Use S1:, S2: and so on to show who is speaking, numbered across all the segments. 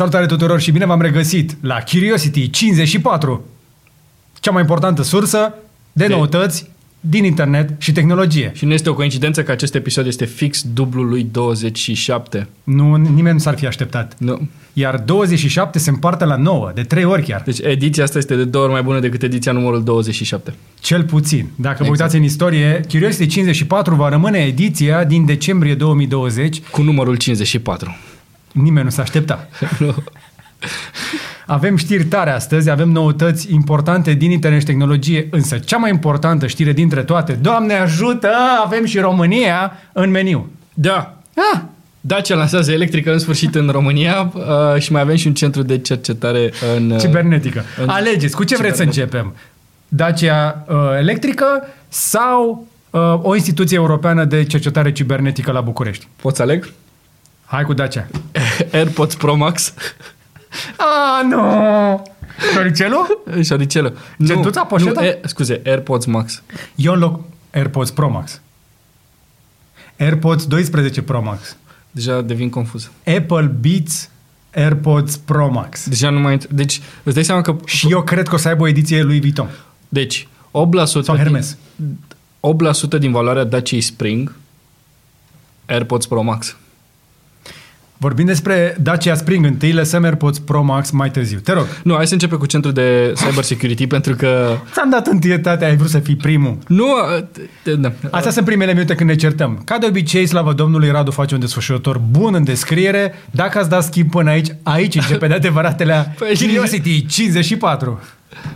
S1: Salutare tuturor și bine v-am regăsit la Curiosity 54, cea mai importantă sursă de,
S2: De-
S1: noutăți din internet și tehnologie.
S2: Și nu este o coincidență că acest episod este fix dublu lui 27.
S1: Nu, nimeni nu s-ar fi așteptat.
S2: Nu.
S1: Iar 27 se împarte la 9, de 3 ori chiar.
S2: Deci ediția asta este de două ori mai bună decât ediția numărul 27.
S1: Cel puțin. Dacă vă
S2: Exact.
S1: uitați în istorie, Curiosity 54 va rămâne ediția din decembrie 2020.
S2: Cu numărul 54.
S1: Nimeni nu s-a aștepta.
S2: Nu.
S1: Avem știri tare astăzi, avem noutăți importante din internet și tehnologie, însă cea mai importantă știre dintre toate, Doamne ajută, avem și România în meniu.
S2: Da.
S1: Ah,
S2: Dacia lansează electrică în sfârșit în România uh, și mai avem și un centru de cercetare în... uh,
S1: cibernetică.
S2: în-
S1: Alegeți, cu ce vreți să
S2: cibernetică.
S1: începem? Dacia uh, electrică sau uh, o instituție europeană de cercetare cibernetică la București?
S2: Pot să aleg?
S1: Hai cu Dacia.
S2: AirPods Pro Max.
S1: Ah, nu! Floricelu?
S2: Șoricelă.
S1: Centuța, poșetă?
S2: Nu, e, scuze, AirPods Max.
S1: Eu în loc AirPods Pro Max. AirPods 12 Pro Max.
S2: Deja devin confuz.
S1: Apple Beats AirPods Pro Max.
S2: Deja nu mai... Deci, îți dai seama că...
S1: Și eu cred că o să aibă o ediție Louis Vuitton.
S2: Deci, 8%
S1: Sau Hermes.
S2: Din, 8% din valoarea Dacia Spring, AirPods Pro Max.
S1: Vorbim despre Dacia Spring întâi, lăsăm AirPods Pro Max mai târziu. Te rog.
S2: Nu, hai să începem cu centrul de cyber security pentru că...
S1: Ți-am dat întâietate, ai vrut să fii primul.
S2: Nu, uh, da.
S1: Astea sunt primele minute când ne certăm. Ca de obicei, slavă Domnului, Radu face un desfășurător bun în descriere. Dacă ați dat schimb până aici, aici începe de adevăratele
S2: Păi-
S1: Curiosity 54.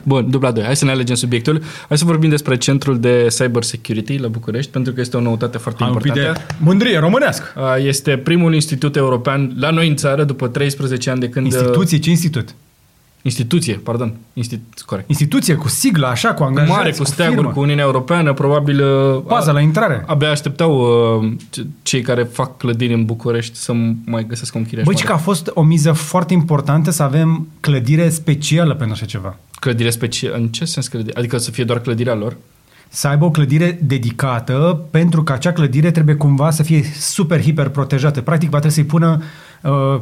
S2: Bun, dubla 2. Hai să ne alegem subiectul. Hai să vorbim despre centrul de cyber security la București, pentru că este o noutate foarte
S1: Am un pic
S2: importantă.
S1: de mândrie românească.
S2: Uh, Este primul institut european la noi în țară după 13 ani de când... uh,
S1: Instituție, ce institut?
S2: Instituție, pardon. Institut, corect.
S1: Instituție cu sigla, așa, cu angajați,
S2: Mare, cu steaguri,
S1: firmă.
S2: cu Uniunea Europeană, probabil... uh,
S1: Paza la intrare.
S2: Abia așteptau uh, ce- cei care fac clădiri în București să mai găsesc un chiriaș
S1: Băi,
S2: mare.
S1: că a fost o miză foarte importantă să avem clădire specială pentru așa ceva.
S2: Clădire specială. În ce sens clădire? Adică să fie doar clădirea lor?
S1: Să aibă o clădire dedicată pentru că acea clădire trebuie cumva să fie super, hiper protejată. Practic va trebui să-i pună... Uh,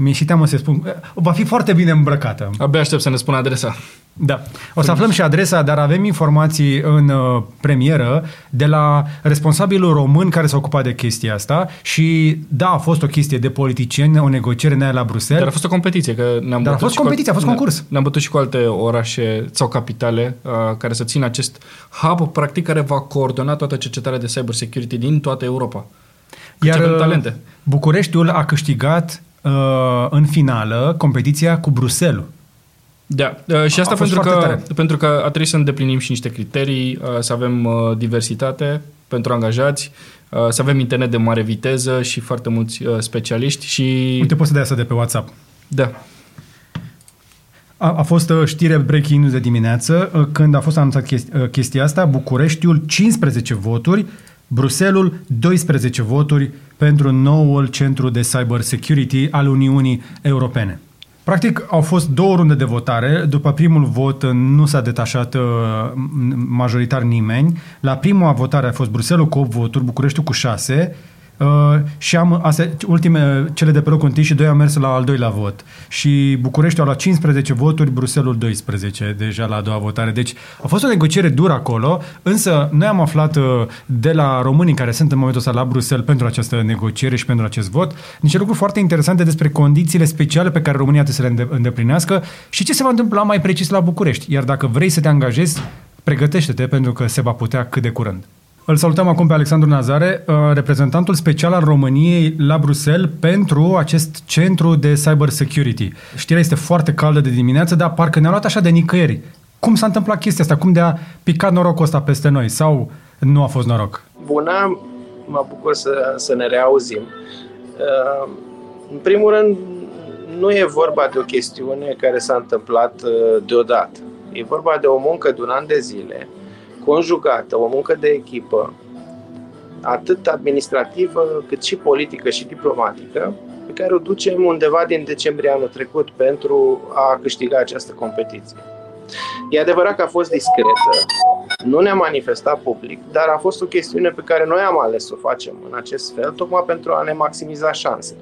S1: mi-e și teamă să spun... Uh, va fi foarte bine îmbrăcată.
S2: Abia aștept să ne spună adresa.
S1: Da. O să aflăm și adresa, dar avem informații în uh, premieră de la responsabilul român care s-a ocupat de chestia asta și da, a fost o chestie de politicieni, o negociere în aia la Bruxelles.
S2: Dar a fost o competiție, că ne-am
S1: Dar a
S2: bătut
S1: fost
S2: și cu
S1: competiție, a fost
S2: ne-
S1: concurs.
S2: Ne-am bătut și cu alte orașe sau capitale uh, care să țină acest hub, practic, care va coordona toată cercetarea de cyber security din toată Europa. Căci avem
S1: uh,
S2: talente.
S1: Bucureștiul a câștigat uh, în finală competiția cu Bruselul.
S2: Da, uh, și asta
S1: A fost
S2: pentru
S1: foarte
S2: că,
S1: tare.
S2: pentru că a trebuit să îndeplinim și niște criterii, uh, să avem uh, diversitate pentru angajați, uh, să avem internet de mare viteză și foarte mulți uh, specialiști și...
S1: Uite, poți să dai asta de pe WhatsApp.
S2: Da,
S1: A, a fost uh, știre breaking news de dimineață uh, când a fost anunțat chesti- uh, chestia asta. Bucureștiul 15 voturi, Bruselul 12 voturi pentru noul centru de cyber security al Uniunii Europene. Practic au fost două runde de votare. După primul vot uh, nu s-a detașat uh, m- majoritar nimeni. La prima votare a fost Bruselul cu 8 voturi, Bucureștiul cu 6 Uh, și am astea, ultime, cele de pe locul 1 și 2 am mers la al doilea vot. Și Bucureștiul a luat 15 voturi, Bruselul 12, deja la a doua votare. Deci a fost o negociere dură acolo, însă noi am aflat uh, de la românii care sunt în momentul ăsta la Bruxelles pentru această negociere și pentru acest vot, niște lucruri foarte interesante despre condițiile speciale pe care România trebuie să le înde- îndeplinească și ce se va întâmpla mai precis la București. Iar dacă vrei să te angajezi, pregătește-te pentru că se va putea cât de curând. Îl salutăm acum pe Alexandru Nazare, uh, reprezentantul special al României la Bruxelles pentru acest centru de cyber security. Știrea este foarte caldă de dimineață, dar parcă ne-a luat așa de nicăieri. Cum s-a întâmplat chestia asta? Cum de-a picat norocul ăsta peste noi? Sau nu a fost noroc?
S3: Bună, mă bucur să, să ne reauzim. Uh, În primul rând, nu e vorba de o chestiune care s-a întâmplat uh, deodată. E vorba de o muncă de un an de zile, conjugată, o muncă de echipă, atât administrativă cât și politică și diplomatică, pe care o ducem undeva din decembrie anul trecut pentru a câștiga această competiție. E adevărat că a fost discretă, nu ne-a manifestat public, dar a fost o chestiune pe care noi am ales să o facem în acest fel, tocmai pentru a ne maximiza șansele.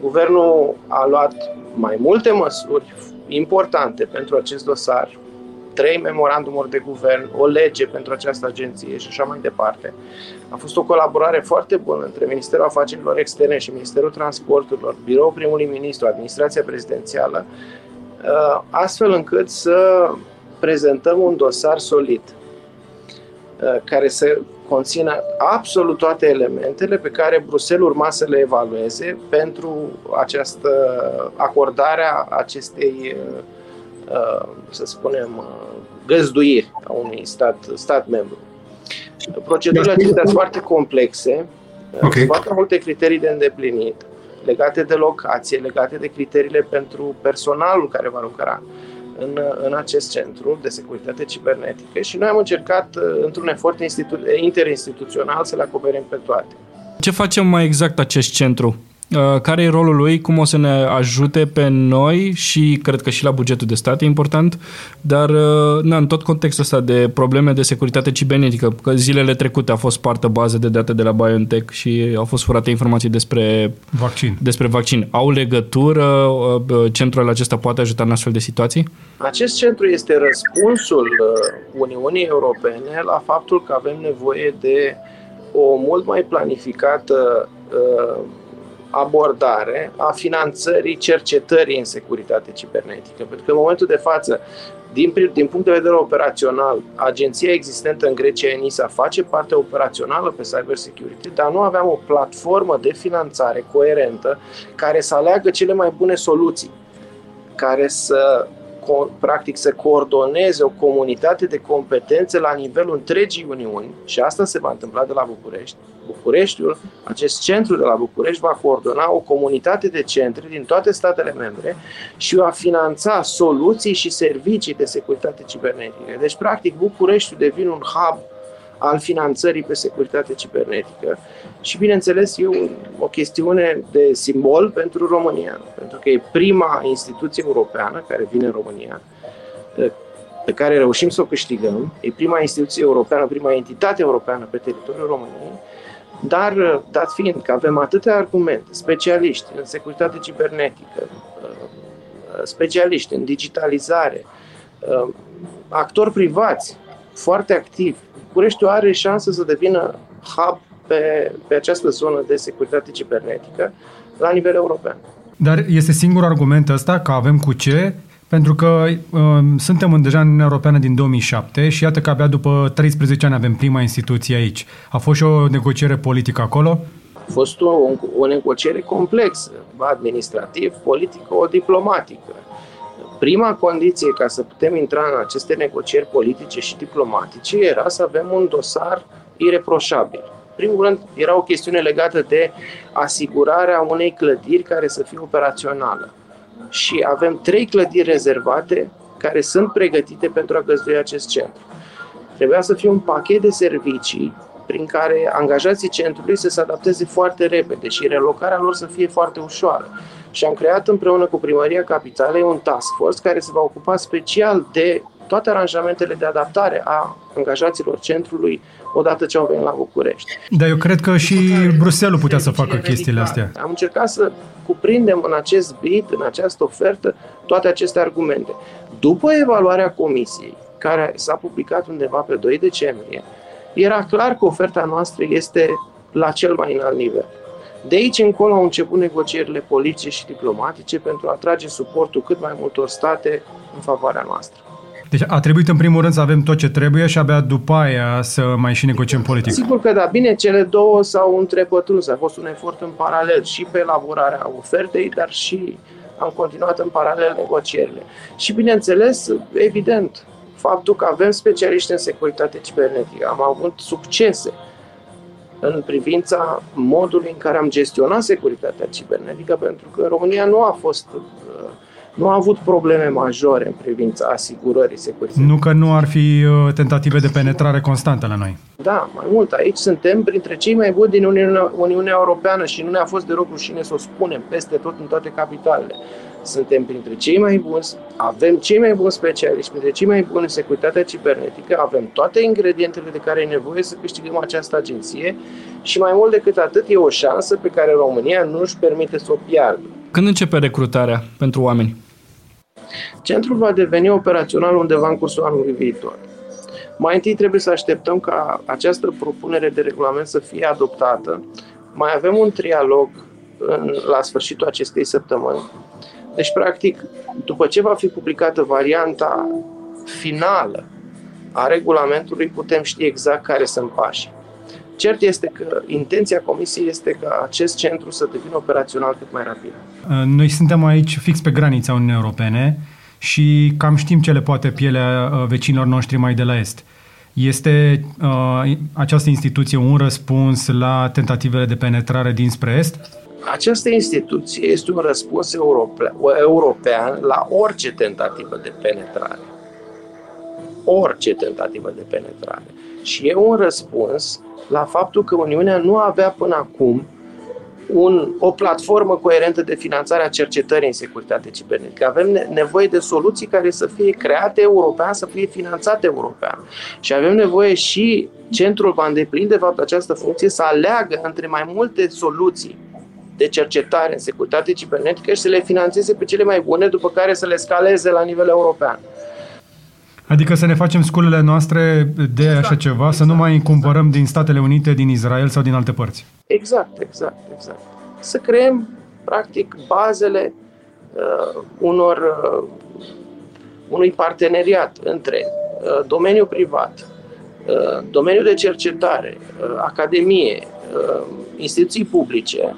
S3: Guvernul a luat mai multe măsuri importante pentru acest dosar, trei memorandumuri de guvern, o lege pentru această agenție și așa mai departe. A fost o colaborare foarte bună între Ministerul Afacerilor Externe și Ministerul Transporturilor, Biroul Primului Ministru, Administrația Prezidențială, uh, astfel încât să prezentăm un dosar solid uh, care să conțină absolut toate elementele pe care Bruxelles urma să le evalueze pentru această acordarea acestei uh, Uh, să spunem, uh, găzduiri a unui stat, stat membru. Procedurile acestea sunt foarte complexe, uh, okay. sunt foarte multe criterii de îndeplinit, legate de locație, legate de criteriile pentru personalul care va lucra în, în acest centru de securitate cibernetică și noi am încercat, într-un efort institu- interinstituțional, să le acoperim pe toate.
S2: Ce facem mai exact acest centru? Uh, care e rolul lui, cum o să ne ajute pe noi și cred că și la bugetul de stat e important, dar uh, na, în tot contextul ăsta de probleme de securitate cibernetică, că zilele trecute a fost partă bază de date de la BioNTech și au fost furate informații despre
S1: vaccin.
S2: Despre vaccin. Au legătură? Uh, centrul acesta poate ajuta în astfel de situații?
S3: Acest centru este răspunsul Uniunii Europene la faptul că avem nevoie de o mult mai planificată abordare a finanțării cercetării în securitate cibernetică. Pentru că în momentul de față, din, din punct de vedere operațional, agenția existentă în Grecia, ENISA, face parte operațională pe cyber security, dar nu aveam o platformă de finanțare coerentă care să aleagă cele mai bune soluții, care să practic să coordoneze o comunitate de competențe la nivelul întregii Uniuni și asta se va întâmpla de la București. Bucureștiul, acest centru de la București va coordona o comunitate de centre din toate statele membre și va finanța soluții și servicii de securitate cibernetică. Deci, practic, Bucureștiul devine un hub al finanțării pe securitate cibernetică. Și, bineînțeles, e o chestiune de simbol pentru România, pentru că e prima instituție europeană care vine în România, pe care reușim să o câștigăm, e prima instituție europeană, prima entitate europeană pe teritoriul României, dar, dat fiind că avem atâtea argumente, specialiști în securitate cibernetică, specialiști în digitalizare, actori privați foarte activi, Bucureștiul are șansă să devină hub pe, pe această zonă de securitate cibernetică la nivel european.
S1: Dar este singurul argument ăsta că avem cu ce pentru că uh, suntem în, deja în Uniunea Europeană din 2007 și iată că abia după 13 ani avem prima instituție aici. A fost și o negociere politică acolo?
S3: A fost o, o negociere complexă, administrativ, politică, o diplomatică. Prima condiție ca să putem intra în aceste negocieri politice și diplomatice era să avem un dosar ireproșabil primul rând, era o chestiune legată de asigurarea unei clădiri care să fie operațională. Și avem trei clădiri rezervate care sunt pregătite pentru a găzdui acest centru. Trebuia să fie un pachet de servicii prin care angajații centrului să se adapteze foarte repede și relocarea lor să fie foarte ușoară. Și am creat împreună cu Primăria Capitalei un task force care se va ocupa special de toate aranjamentele de adaptare a angajaților centrului odată ce au venit la București.
S1: Dar eu cred că și Bruselul putea să facă chestiile astea.
S3: Am încercat să cuprindem în acest bid, în această ofertă, toate aceste argumente. După evaluarea comisiei, care s-a publicat undeva pe 2 decembrie, era clar că oferta noastră este la cel mai înalt nivel. De aici încolo au început negocierile politice și diplomatice pentru a atrage suportul cât mai multor state în favoarea noastră.
S1: Deci a trebuit în primul rând să avem tot ce trebuie și abia după aia să mai și negociem politic.
S3: Sigur că da. Bine, cele două s-au întrepătruns. A fost un efort în paralel și pe elaborarea ofertei, dar și am continuat în paralel negocierile. Și bineînțeles, evident, faptul că avem specialiști în securitate cibernetică, am avut succese în privința modului în care am gestionat securitatea cibernetică, pentru că România nu a fost nu a avut probleme majore în privința asigurării securității.
S1: Nu că nu ar fi uh, tentative de penetrare constantă la noi.
S3: Da, mai mult. Aici suntem printre cei mai buni din Uniunea, Uniunea Europeană și nu ne-a fost de rog rușine să o spunem peste tot în toate capitalele. Suntem printre cei mai buni, avem cei mai buni specialiști, printre cei mai buni în securitatea cibernetică, avem toate ingredientele de care e nevoie să câștigăm această agenție și mai mult decât atât e o șansă pe care România nu își permite să o piardă.
S2: Când începe recrutarea pentru oameni?
S3: Centrul va deveni operațional undeva în cursul anului viitor. Mai întâi trebuie să așteptăm ca această propunere de regulament să fie adoptată. Mai avem un trialog în, la sfârșitul acestei săptămâni. Deci, practic, după ce va fi publicată varianta finală a regulamentului, putem ști exact care sunt pașii. Cert este că intenția Comisiei este ca acest centru să devină operațional cât mai rapid.
S1: Noi suntem aici fix pe granița Uniunii Europene și cam știm ce le poate pielea uh, vecinilor noștri mai de la Est. Este uh, această instituție un răspuns la tentativele de penetrare dinspre Est?
S3: Această instituție este un răspuns europe- european la orice tentativă de penetrare. Orice tentativă de penetrare. Și e un răspuns la faptul că Uniunea nu avea până acum un, o platformă coerentă de finanțare a cercetării în securitate cibernetică. Avem nevoie de soluții care să fie create european, să fie finanțate european. Și avem nevoie și centrul va îndeplini de fapt această funcție să aleagă între mai multe soluții de cercetare în securitate cibernetică și să le finanțeze pe cele mai bune, după care să le scaleze la nivel european.
S1: Adică să ne facem sculele noastre de exact, așa ceva, exact, să nu mai cumpărăm exact. din Statele Unite, din Israel sau din alte părți.
S3: Exact, exact, exact. Să creăm, practic, bazele uh, unor, uh, unui parteneriat între uh, domeniul privat, uh, domeniul de cercetare, uh, academie, uh, instituții publice,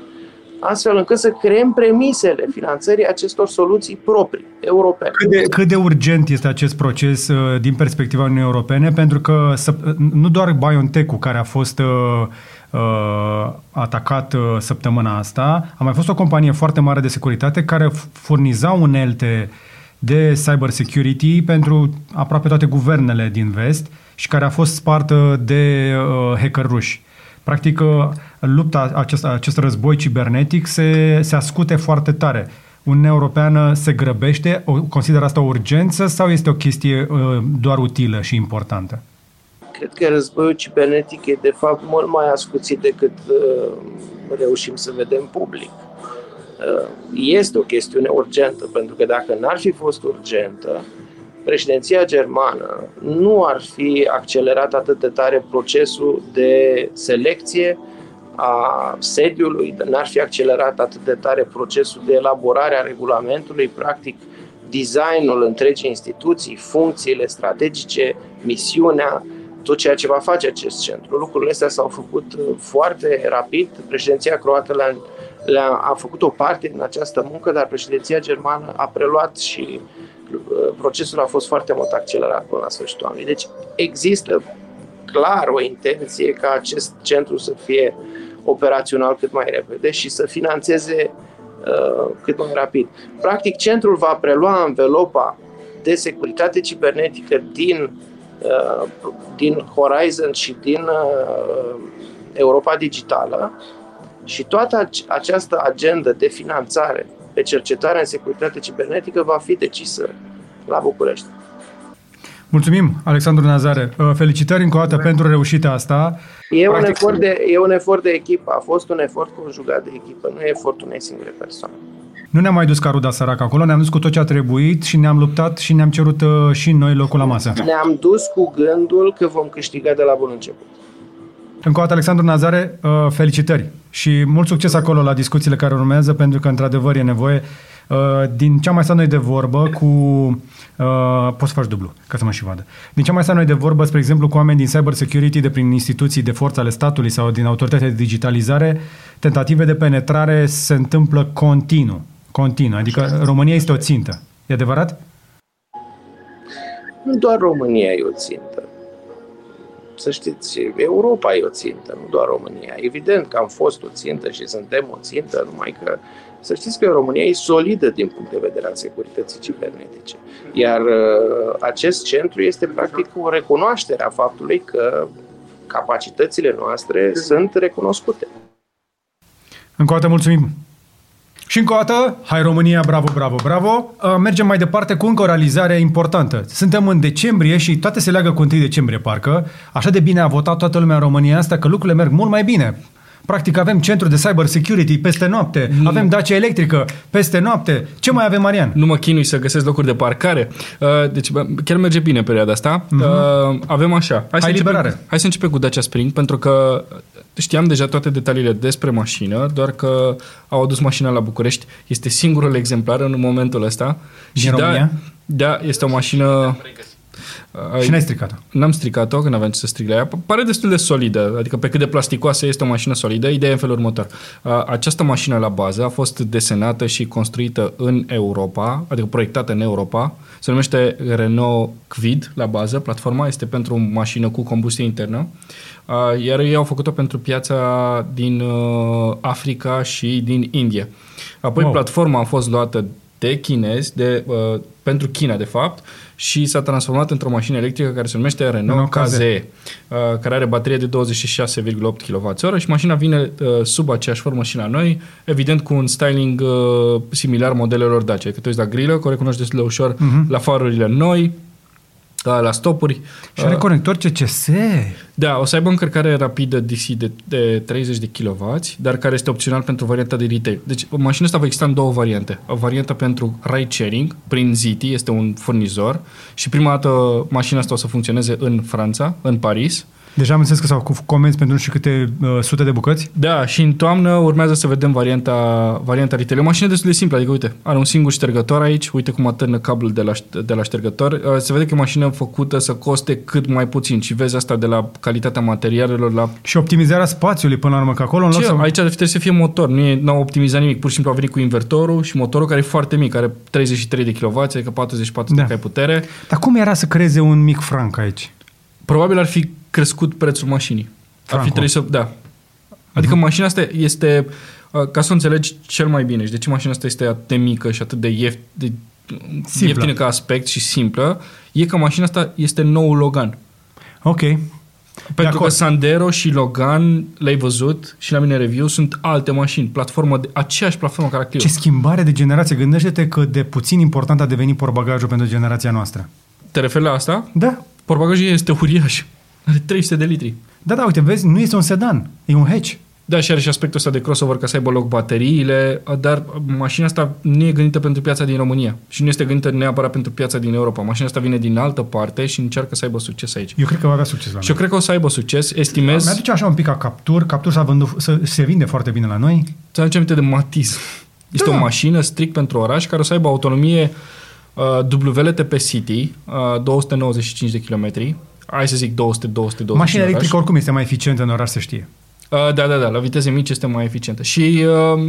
S3: astfel încât să creăm premisele finanțării acestor soluții proprii, europene.
S1: Cât de, cât de urgent este acest proces uh, din perspectiva Uniunii Europene? Pentru că să, nu doar BioNTech-ul care a fost uh, uh, atacat uh, săptămâna asta, a mai fost o companie foarte mare de securitate care furniza unelte de cyber security pentru aproape toate guvernele din vest și care a fost spartă de uh, hacker ruși. Practic, uh, lupta, acest, acest război cibernetic se, se ascute foarte tare. Uniunea Europeană se grăbește? O, consideră asta o urgență sau este o chestie uh, doar utilă și importantă?
S3: Cred că războiul cibernetic e de fapt mult mai ascuțit decât uh, reușim să vedem public. Uh, este o chestiune urgentă, pentru că dacă n-ar fi fost urgentă, președinția germană nu ar fi accelerat atât de tare procesul de selecție a sediului, n-ar fi accelerat atât de tare procesul de elaborare a regulamentului, practic designul întregii instituții, funcțiile strategice, misiunea, tot ceea ce va face acest centru. Lucrurile astea s-au făcut uh, foarte rapid. Președinția croată le-a, le-a a făcut o parte din această muncă, dar președinția germană a preluat și uh, procesul a fost foarte mult accelerat până la sfârșitul anului. Deci există clar o intenție ca acest centru să fie operațional cât mai repede și să financeze uh, cât mai rapid. Practic, centrul va prelua învelopa de securitate cibernetică din, uh, din Horizon și din uh, Europa Digitală și toată această agendă de finanțare pe cercetare în securitate cibernetică va fi decisă la București.
S1: Mulțumim, Alexandru Nazare. Uh, felicitări încă o dată pentru reușita asta.
S3: E un, efort de, e un efort de echipă, a fost un efort conjugat de echipă, nu e efortul unei singure persoane.
S1: Nu ne-am mai dus ca ruda sărac acolo, ne-am dus cu tot ce a trebuit și ne-am luptat și ne-am cerut uh, și noi locul la masă.
S3: Ne-am dus cu gândul că vom câștiga de la bun început.
S1: Încă o dată, Alexandru Nazare, uh, felicitări și mult succes acolo la discuțiile care urmează, pentru că, într-adevăr, e nevoie din ce am mai stat noi de vorbă cu Uh, poți să faci dublu, ca să mă și vadă. Din ce mai stat noi de vorbă, spre exemplu, cu oameni din cyber security, de prin instituții de forță ale statului sau din autoritatea de digitalizare, tentative de penetrare se întâmplă continuu. Continuu. Adică România este o țintă. E adevărat?
S3: Nu doar România e o țintă. Să știți, Europa e o țintă, nu doar România. Evident că am fost o țintă și suntem o țintă, numai că să știți că România e solidă din punct de vedere al securității cibernetice. Iar uh, acest centru este practic o recunoaștere a faptului că capacitățile noastre sunt recunoscute.
S1: Încă o dată mulțumim! Și încă o dată, hai România, bravo, bravo, bravo. Uh, Mergem mai departe cu încă o realizare importantă. Suntem în decembrie și toate se leagă cu 1 decembrie, parcă. Așa de bine a votat toată lumea în România asta că lucrurile merg mult mai bine. Practic avem centru de cyber security peste noapte,
S2: Mm.
S1: avem Dacia electrică peste noapte. Ce mai avem, Marian?
S2: Nu mă chinui să găsesc locuri de parcare. Uh, Deci bă, chiar merge bine perioada asta. Uh, Avem așa. Hai, să
S1: Hai
S2: începem,
S1: liberare.
S2: hai să începem cu Dacia Spring, pentru că știam deja toate detaliile despre mașină, doar că au adus mașina la București. Este singurul exemplar în momentul ăsta.
S1: Din
S2: da,
S1: România?
S2: da, este o mașină... Uh,
S1: Și n-ai stricat-o.
S2: N-am stricat-o, că n-aveam ce să strig la ea. Pare destul de solidă, adică pe cât de plasticoasă este o mașină solidă. Ideea e în felul următor. A, Această mașină la bază a fost desenată și construită în Europa, adică proiectată în Europa. Se numește Renault Kwid la bază. Platforma este pentru o mașină cu combustie internă. A, Iar ei au făcut-o pentru piața din uh, Africa și din India. Apoi
S1: Wow.
S2: platforma a fost luată de chinezi, de, uh, pentru China de fapt, și s-a transformat într-o mașină electrică care se numește Renault,
S1: Renault KZ.
S2: KZE, uh, care are baterie de 26,8 kWh și mașina vine uh, sub aceeași formă și la noi, evident cu un styling uh, similar modelelor Dacia. Că te uiți la grilă, că o recunoști destul de ușor,
S1: Mhm.
S2: la farurile noi, uh, la stopuri.
S1: Și are conector CCS.
S2: Da, o să aibă încărcare rapidă DC de, de 30 de kW, dar care este opțional pentru varianta de retail. Deci mașina asta va exista în două variante. O variantă pentru ride sharing, prin Ziti, este un furnizor și prima dată mașina asta o să funcționeze în Franța, în Paris.
S1: Deja am înțeles că s-au cu- comenzi pentru nu știu câte uh, sute de bucăți.
S2: Da, și în toamnă urmează să vedem varianta, varianta retail. E o mașină destul de simplă, adică uite, are un singur ștergător aici, uite cum atârnă cablul de la, șt- de la ștergător. Uh, Se vede că e o mașină făcută să coste cât mai puțin și vezi asta de la calitatea materialelor, la
S1: Și optimizarea spațiului până la urmă, că acolo în loc
S2: Ce?
S1: să...
S2: Aici trebuie să fie motor, nu e, n-au optimizat nimic, pur și simplu au venit cu invertorul și motorul care e foarte mic, are 33 de kW, adică 44
S1: Da.
S2: de cai putere.
S1: Dar cum era să creeze un mic franc aici?
S2: Probabil ar fi crescut prețul mașinii. Ar fi
S1: Franco.
S2: trebuit să... Da. Adică mașina asta este, uh, ca să o înțelegi cel mai bine, și de ce mașina asta este atât de mică și atât de, ieft, de
S1: Simplă.
S2: ieftină ca aspect și simplă, e că mașina asta este nou Logan.
S1: Ok.
S2: Pentru că
S1: acord.
S2: Sandero și Logan, le-ai văzut și la mine în review, sunt alte mașini, platformă de, aceeași platformă ca la Clio.
S1: Ce schimbare de generație. Gândește-te că de puțin important a devenit portbagajul pentru generația noastră.
S2: Te referi la asta?
S1: Da.
S2: Portbagajul este uriaș. Are 300 de litri.
S1: Da, da, uite, vezi, nu este un sedan, e un hatch.
S2: Da, și are și aspectul ăsta de crossover ca să aibă loc bateriile, dar mașina asta nu e gândită pentru piața din România și nu este gândită neapărat pentru piața din Europa. Mașina asta vine din altă parte și încearcă să aibă succes aici.
S1: Eu cred că va avea succes la
S2: Și eu
S1: noi.
S2: cred că o să aibă succes. Estimez,
S1: Mi-aduce așa un pic ca Captur. Captur s-a vândut, să, se vinde foarte bine la noi.
S2: să aduce aminte de Matiz. Este
S1: Da.
S2: o mașină strict pentru oraș care o să aibă autonomie uh, WLTP City, uh, 295 de kilometri. Hai să zic 200 200 200
S1: Mașina
S2: în oraș.
S1: electrică oricum este mai eficientă în oraș, să știe.
S2: Uh, da, da, da, la viteze mici este mai eficientă. Și uh,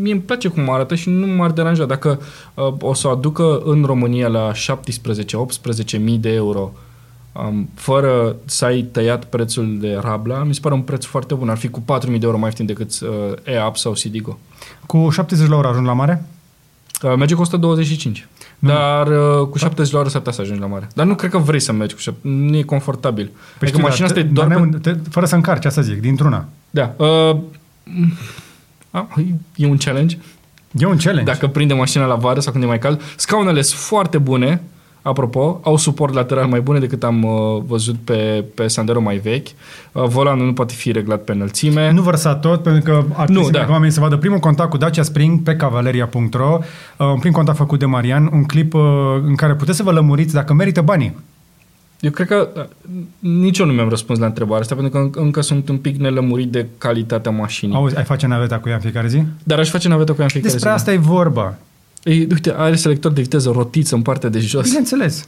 S2: mie îmi place cum arată și nu m-ar deranja dacă uh, o să o aducă în România la 17-18 mii de euro um, fără să ai tăiat prețul de Rabla, mi se pare un preț foarte bun. Ar fi cu 4.000 de euro mai ieftin decât uh, E-Up sau Sidigo.
S1: Cu 70 la oră ajung la mare?
S2: Uh, merge cu 125.
S1: Nu.
S2: Dar uh, cu 70 la oră s-ar putea să ajungi la mare. Dar nu cred că vrei să mergi cu 70. Nu e confortabil. Păi adică
S1: știu,
S2: mașina
S1: dar
S2: asta e
S1: te-
S2: doar...
S1: dar
S2: pentru-
S1: ne- te- fără să încarci, asta zic, dintr-una.
S2: Da. Uh, a, e un challenge.
S1: E un challenge.
S2: Dacă prinde mașina la vară sau când e mai cald. Scaunele sunt foarte bune, apropo, au suport lateral mai bune decât am uh, văzut pe, pe Sandero mai vechi. Uh, volanul nu poate fi reglat pe înălțime.
S1: Nu vărsa tot, pentru că ar
S2: Nu,
S1: trebui
S2: da.
S1: ca oamenii să vadă primul contact cu Dacia Spring pe cavaleria.ro, uh, un prim contact făcut de Marian, un clip uh, în care puteți să vă lămuriți dacă merită banii.
S2: Eu cred că uh, nici eu nu mi-am răspuns la întrebarea asta, pentru că înc- încă sunt un pic nelămurit de calitatea mașinii.
S1: Auzi, ai face naveta cu ea în fiecare zi?
S2: Dar aș face navetă cu ea în fiecare
S1: Despre
S2: zi.
S1: asta e vorba.
S2: Ei, uite, are selector de viteză, rotiță în partea de jos.
S1: Bineînțeles.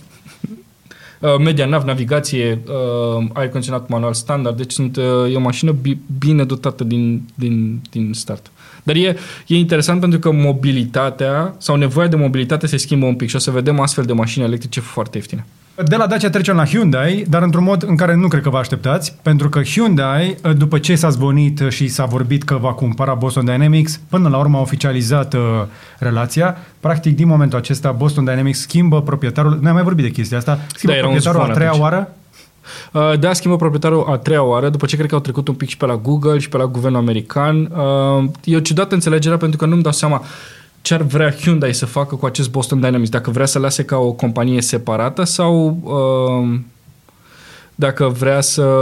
S2: Uh, media nav, navigație, uh, aer condiționat manual standard, deci sunt, uh, e o mașină bi- bine dotată din, din, din start. Dar e, e interesant pentru că mobilitatea sau nevoia de mobilitate se schimbă un pic și o să vedem astfel de mașini electrice foarte ieftine.
S1: De la Dacia trecem la Hyundai, dar într-un mod în care nu cred că vă așteptați, pentru că Hyundai, după ce s-a zvonit și s-a vorbit că va cumpăra Boston Dynamics, până la urmă a oficializat uh, relația. Practic, din momentul acesta, Boston Dynamics schimbă proprietarul, ne-am mai vorbit de chestia asta, schimbă
S2: Da, era un
S1: proprietarul a
S2: zvon
S1: treia
S2: atunci.
S1: oară.
S2: Uh, de a schimbă proprietarul a treia oară, după ce cred că au trecut un pic și pe la Google și pe la guvernul american. Uh, e o ciudată înțelegerea pentru că nu-mi dau seama ce ar vrea Hyundai să facă cu acest Boston Dynamics, dacă vrea să lase ca o companie separată sau uh, dacă vrea să,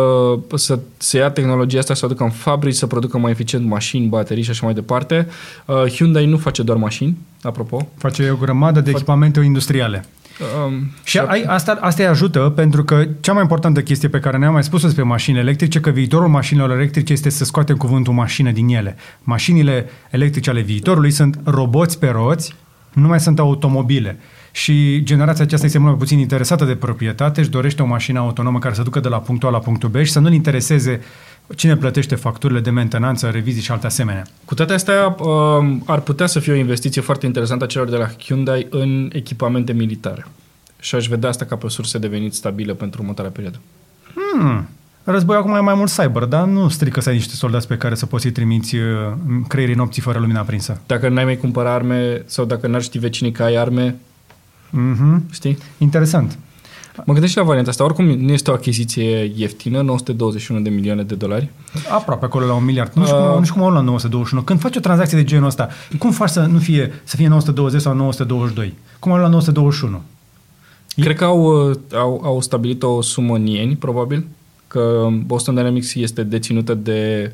S2: să, să ia tehnologia asta, să o aducă în fabrici, să producă mai eficient mașini, baterii și așa mai departe. Uh, Hyundai nu face doar mașini, apropo.
S1: Face o grămadă de echipamente industriale. Um, și ai, asta, asta îi ajută pentru că cea mai importantă chestie pe care ne-am mai spus-o despre mașini electrice, că viitorul mașinilor electrice este să scoatem cuvântul mașină din ele. Mașinile electrice ale viitorului sunt roboți pe roți, nu mai sunt automobile. Și generația aceasta este mult mai puțin interesată de proprietate, își dorește o mașină autonomă care să ducă de la punctul A la punctul B și să nu-l intereseze cine plătește facturile de mentenanță, revizii și alte asemenea.
S2: Cu toate astea, um, ar putea să fie o investiție foarte interesantă a celor de la Hyundai în echipamente militare. Și aș vedea asta ca pe o sursă de venit stabilă pentru următoarea perioadă.
S1: Hmm. Război acum e mai mult cyber, dar nu strică să ai niște soldați pe care să poți să-i trimiți uh, creierii nopții fără lumina aprinsă.
S2: Dacă n-ai mai cumpăra arme sau dacă n-ar ști vecinii că ai arme,
S1: mm-hmm.
S2: știi?
S1: Interesant.
S2: Mă gândesc și la varianta asta. Oricum nu este o achiziție ieftină, 921 de milioane de dolari.
S1: Aproape acolo la un miliard. Nu știu, uh, cum, nu știu cum au la 921. Când faci o tranzacție de genul ăsta, cum faci să nu fie, să fie 920 sau 922? Cum au la 921?
S2: Cred că au, au, au stabilit o sumă în ieni, probabil, că Boston Dynamics este deținută de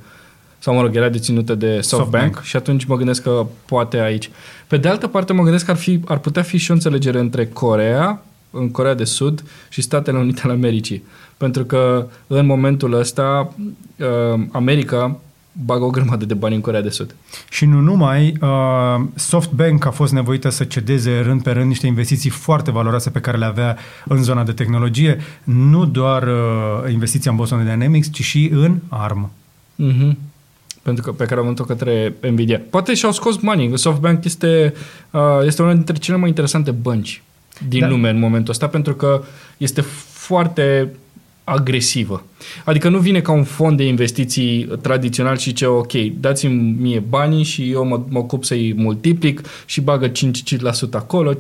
S2: sau mă rog, era deținută de SoftBank, SoftBank și atunci mă gândesc că poate aici. Pe de altă parte, mă gândesc că ar, fi, ar putea fi și o înțelegere între Corea, în Corea de Sud și Statele Unite ale Americii. Pentru că în momentul ăsta uh, America bagă o grămadă de bani în Corea de Sud.
S1: Și nu numai, uh, SoftBank a fost nevoită să cedeze rând pe rând niște investiții foarte valoroase pe care le avea în zona de tehnologie, nu doar uh, investiția în Boston Dynamics, ci și în ARM.
S2: Mm-hmm. Pentru că pe care am vândut către Nvidia. Poate și-au scos banii. SoftBank este, uh, este una dintre cele mai interesante bănci din da. lume în momentul ăsta, pentru că este foarte agresivă. Adică nu vine ca un fond de investiții tradițional și ce ok, dați-mi mie banii și eu mă, mă ocup să-i multiplic și bagă 5% acolo, 5%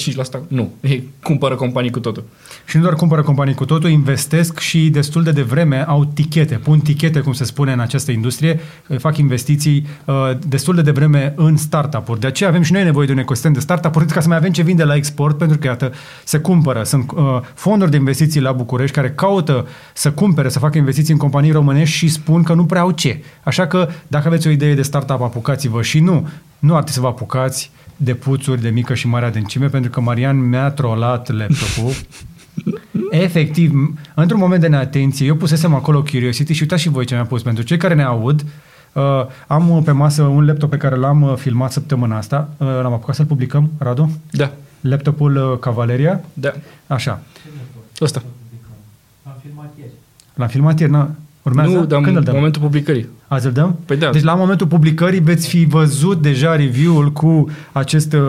S2: nu, ei cumpără companii cu totul.
S1: Și nu doar cumpără companii cu totul, investesc și destul de devreme au tichete, pun tichete, cum se spune în această industrie, fac investiții uh, destul de devreme în startup-uri. De aceea avem și noi nevoie de un ecosistem de startup-uri ca să mai avem ce vinde la export, pentru că, iată, se cumpără. Sunt uh, fonduri de investiții la București care caută să cumpere, să facă investiții în companii românești și spun că nu prea au ce. Așa că, dacă aveți o idee de startup, apucați-vă și nu, nu ar trebui să vă apucați de puțuri de mică și mare adâncime, pentru că Marian mi-a trolat laptopul. Efectiv, într-un moment de neatenție, eu pusesem acolo Curiosity și uitați și voi ce mi-a pus. Pentru cei care ne aud, uh, am pe masă un laptop pe care l-am uh, filmat săptămâna asta. Uh, l-am apucat să-l publicăm, Radu?
S2: Da.
S1: Laptopul uh, Cavaleria?
S2: Da.
S1: Așa.
S2: Ăsta.
S1: L-am filmat ieri. L-am filmat ieri, na? Urmează?
S2: Nu, dar Când în momentul publicării.
S1: Azi îl dăm?
S2: Păi da.
S1: Deci la momentul publicării veți fi văzut deja review-ul cu acest uh,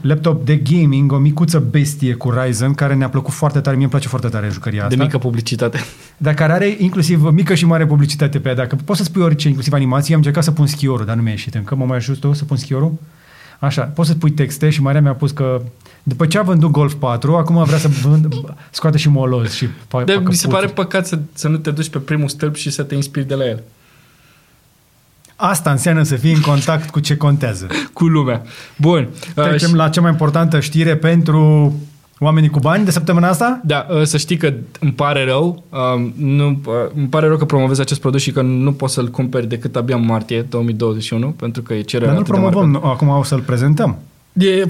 S1: laptop de gaming, o micuță bestie cu Ryzen, care ne-a plăcut foarte tare. Mie îmi place foarte tare jucăria asta.
S2: De mică publicitate.
S1: Dar care are inclusiv mică și mare publicitate pe ea. Dacă poți să spui orice, inclusiv animații, am încercat să pun schiorul, dar nu mi-a ieșit încă. Mă mai ajut tu să pun schiorul? Așa, poți să pui texte și Maria mi-a pus că după ce a vândut Golf 4, acum vrea să vând, scoate și moloz și
S2: pa, De, mi se pare păcat să, să nu te duci pe primul stâlp și să te inspiri de la el.
S1: Asta înseamnă să fii în contact cu ce contează.
S2: cu lumea. Bun.
S1: Trecem uh, la cea mai importantă știre pentru Oamenii cu bani de săptămâna asta?
S2: Da, uh, să știi că îmi pare rău, um, nu, uh, îmi pare rău că promovez acest produs și că nu poți să-l cumperi decât abia în martie 2021, pentru că e cererea
S1: Dar nu promovăm, nu, acum o să-l prezentăm.
S2: E,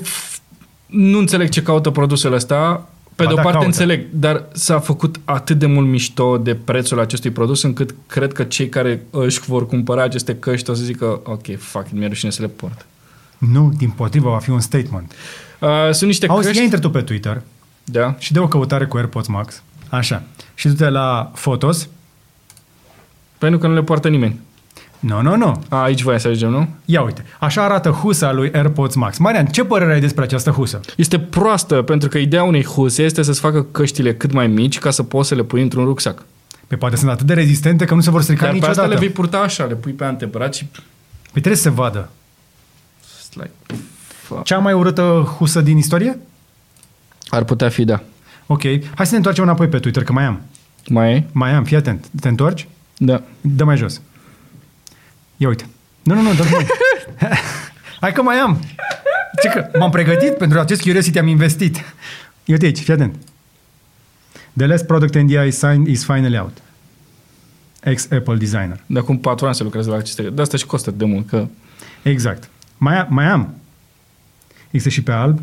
S2: nu înțeleg ce caută produsul ăsta, pe ba de o da, parte caută. înțeleg, dar s-a făcut atât de mult mișto de prețul acestui produs încât cred că cei care își vor cumpăra aceste căști o să zică ok, fuck, mi-e rușine să le port.
S1: Nu, din potrivă, va fi un statement.
S2: Uh, sunt niște
S1: Auzi,
S2: căști...
S1: ia intră tu pe Twitter
S2: da.
S1: și dă o căutare cu AirPods Max. Așa. Și du-te la Fotos.
S2: Pentru că nu le poartă nimeni.
S1: Nu, nu, nu.
S2: A, aici voia să ajungem, nu?
S1: Ia uite, așa arată husa lui AirPods Max. Marian, ce părere ai despre această husă?
S2: Este proastă, pentru că ideea unei huse este să-ți facă căștile cât mai mici ca să poți să le pui într-un rucsac.
S1: Pe poate sunt atât de rezistente că nu se vor strica
S2: Dar
S1: niciodată.
S2: pe asta le vei purta așa, le pui pe antebraț și...
S1: Păi trebuie să se vadă.
S2: Like,
S1: Cea mai urâtă husă din istorie?
S2: Ar putea fi, da.
S1: Ok. Hai să ne întoarcem înapoi pe Twitter, că mai am.
S2: Mai e?
S1: Mai am, fii atent. Te întorci?
S2: Da.
S1: Dă mai jos. Ia uite. Nu, nu, nu, dă mai. Hai că mai am. Ce că m-am pregătit pentru acest curiosity, am investit. Ia uite aici, fii atent. The last product NDA is signed is finally out. Ex-Apple designer.
S2: De acum patru ani se lucrează la aceste... De asta și costă de mult, că...
S1: Exact. Mai, mai am. Există și pe alb.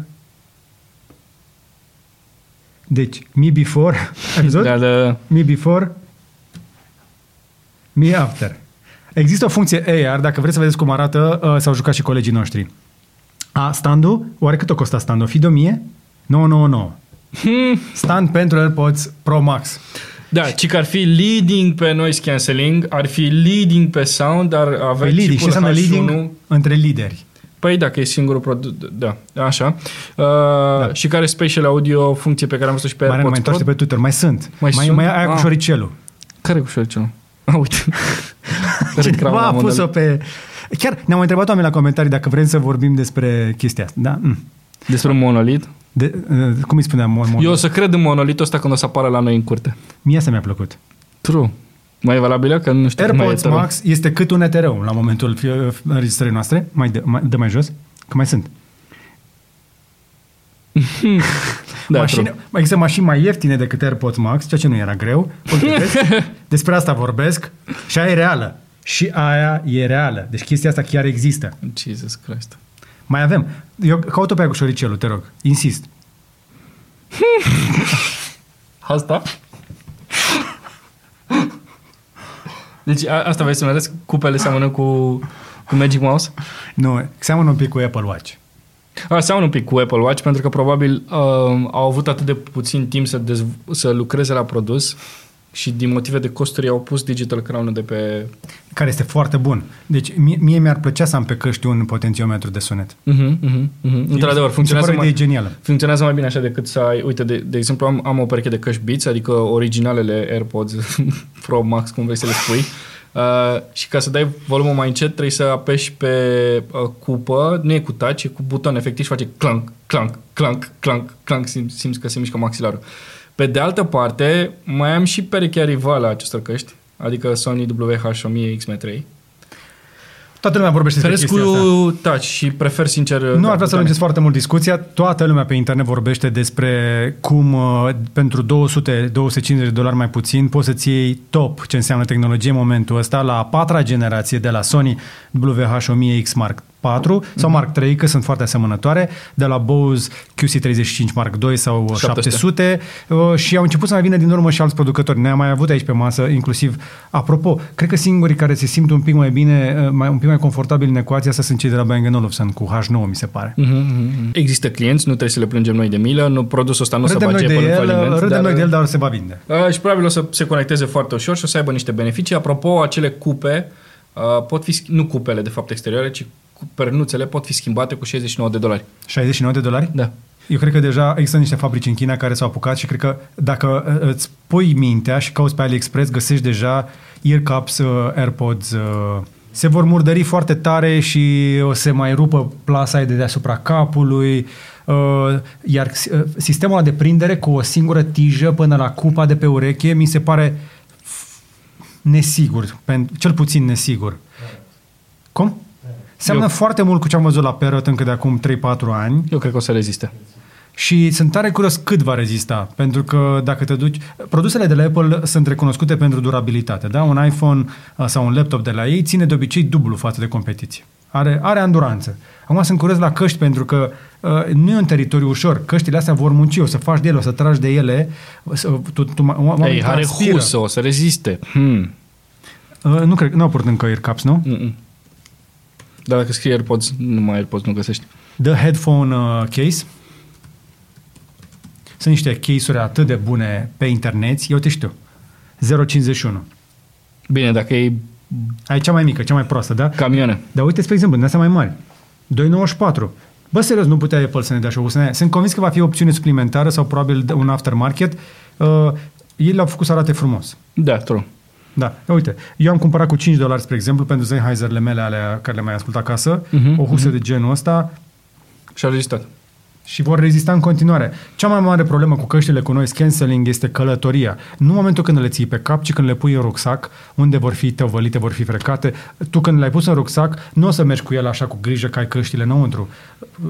S1: Deci, me before, ai văzut?
S2: Da, da.
S1: Me before, me after. Există o funcție AR, dacă vreți să vedeți cum arată, uh, s-au jucat și colegii noștri. A, standul, oare cât o costa standul? Fi de 1000? 999. Stand pentru AirPods Pro Max.
S2: Da, ci că ar fi leading pe noise cancelling, ar fi leading pe sound, dar avea
S1: Păi leading, ce
S2: chipul
S1: înseamnă
S2: H1.
S1: leading? Între lideri.
S2: Păi dacă e singurul produs, da, așa. Uh,
S1: Da.
S2: Și care spatial audio, funcție pe care am văzut și pe
S1: Marian, mai
S2: AirPods
S1: întoarce
S2: Pro.
S1: pe Twitter. Mai sunt.
S2: Mai
S1: mai,
S2: sunt?
S1: mai aia cu
S2: Ah.
S1: șoricelul.
S2: Care cu șoricel? Ah, uite.
S1: Cineva a pus-o pe... Chiar ne-au întrebat oameni la comentarii dacă vrem să vorbim despre chestia asta. Da? Mm.
S2: Despre monolit.
S1: De, uh, cum îi spuneam? Mon, mon,
S2: Eu o să cred în monolitul ăsta când o să apară la noi în curte.
S1: Mie asta mi-a plăcut.
S2: True. Mai e valabilă? Că nu știu. cum mai e
S1: AirPods
S2: tărul.
S1: Max este cât un Ethereum la momentul fi- înregistrării noastre. Mai dă, mai, dă mai jos, că mai sunt.
S2: Da,
S1: mașini,
S2: true.
S1: mai există mașini mai ieftine decât AirPods Max, ceea ce nu era greu. Uite, vezi? Despre asta vorbesc și aia e reală. Și aia e reală. Deci chestia asta chiar există.
S2: Jesus Christ.
S1: Mai avem. Eu caut-o pe aia cu șoricelul, te rog. Insist.
S2: Asta? Deci a, asta vrei să-mi arăți? Cupele seamănă cu, cu Magic Mouse?
S1: Nu, seamănă un pic cu Apple Watch.
S2: A, seamănă un pic cu Apple Watch pentru că probabil uh, au avut atât de puțin timp să, dezv- să lucreze la produs și din motive de costuri au pus Digital Crown de pe...
S1: Care este foarte bun. Deci mie, mie mi-ar plăcea să am pe căști un potențiometru de sunet.
S2: Uh-huh, uh-huh, uh-huh. Într-adevăr,
S1: Mi se
S2: funcționează
S1: pare o
S2: mai,
S1: idee genială.
S2: funcționează mai bine așa decât să ai... Uite, de, de exemplu, am, am o pereche de căști Beats, adică originalele AirPods Pro Max, cum vrei să le spui. Uh, și ca să dai volumul mai încet, trebuie să apeși pe uh, cupă, nu e cu touch, e cu buton, efectiv și face clank, clank, clank, clank, clank, simți, simți că se mișcă maxilarul. Pe de altă parte, mai am și perechea rivală a acestor căști, adică Sony WH-1000 XM3.
S1: Toată lumea vorbește despre
S2: Trăiesc
S1: chestia asta.
S2: cu touch și prefer sincer...
S1: Nu
S2: da,
S1: ar vrea să
S2: butoane.
S1: lungeți foarte mult discuția. Toată lumea pe internet vorbește despre cum uh, pentru 200-250 de dolari mai puțin poți să-ți iei top ce înseamnă tehnologie în momentul ăsta la a patra generație de la Sony WH-1000X Mark 4 sau
S2: Mhm.
S1: Mark 3, că sunt foarte asemănătoare, de la Bose QC35 Mark 2 sau
S2: 700.
S1: 700 uh, și au început să mai vină din urmă și alți producători. Ne-am mai avut aici pe masă, inclusiv, apropo, cred că singurii care se simt un pic mai bine, uh, mai, un pic mai confortabil în ecuația asta sunt cei de la Bang Olufsen cu H9, mi se pare.
S2: Mhm, mhm. Există clienți, nu trebuie să le plângem noi de milă, nu, produsul ăsta nu
S1: Râdem
S2: se
S1: noi
S2: bage
S1: de
S2: până în
S1: el,
S2: faliment.
S1: râdem
S2: dar,
S1: noi de el, dar se va vinde.
S2: uh, și probabil o să se conecteze foarte ușor și o să aibă niște beneficii. Apropo, acele cupe uh, pot fi, sch- nu cupele de fapt exterioare, ci cu pernuțele pot fi schimbate cu 69 de dolari.
S1: 69 de dolari?
S2: Da.
S1: Eu cred că deja există niște fabrici în China care s-au apucat și cred că dacă uh, îți pui mintea și cauți pe AliExpress, găsești deja earcups, uh, AirPods, uh, se vor murdări foarte tare și o să mai rupă plasa aia de deasupra capului, uh, iar uh, sistemul ăla de prindere cu o singură tijă până la cupa de pe ureche mi se pare f- nesigur, pen- cel puțin nesigur. Cum? Seamănă
S2: Eu-
S1: foarte mult cu ce am văzut la Parrot încă de acum 3-4 ani
S2: Eu cred că o să reziste.
S1: și sunt tare curios cât va rezista, pentru că dacă te duci... Produsele de la Apple sunt recunoscute pentru durabilitate, da? Un iPhone uh, sau un laptop de la ei ține de obicei dublu față de competiție. Are, are anduranță. Acum sunt curios la căști pentru că uh, nu e un teritoriu ușor. Căștile astea vor munci, o să faci de ele, o să tragi de ele. Să, tu, tu, oamenii
S2: Ei, are
S1: transpiră.
S2: husă, o să reziste. Hmm.
S1: Uh, nu cred, nu au purtat încă earcaps, nu?
S2: Mm-mm. Dar dacă scrie AirPods, nu mai AirPods nu găsești.
S1: The Headphone uh, Case. Sunt niște case-uri atât de bune pe internet. Eu te știu. 0,51.
S2: Bine, dacă e
S1: Ai cea mai mică, cea mai proastă, da?
S2: camioane.
S1: Dar uite, spre exemplu, din astea mai mari. 2,94. Bă, serios, nu putea Apple să ne dea și o să ne... Sunt convins că va fi o opțiune suplimentară sau probabil un aftermarket. Uh, ei l-au făcut să arate frumos.
S2: Da, true.
S1: Da, uite, eu am cumpărat cu 5 dolari, spre exemplu, pentru Sennheiserele mele alea care le mai ascult acasă,
S2: Mhm,
S1: o husă de genul ăsta,
S2: Și a rezistat.
S1: Și vor rezista în continuare. Cea mai mare problemă cu căștile cu noi cancelling este călătoria. Nu în momentul când le ții pe cap, ci când le pui în rucsac, unde vor fi tăvălite, vor fi frecate. Tu când le-ai pus în rucsac, nu o să mergi cu el așa cu grijă că ai căștile înăuntru.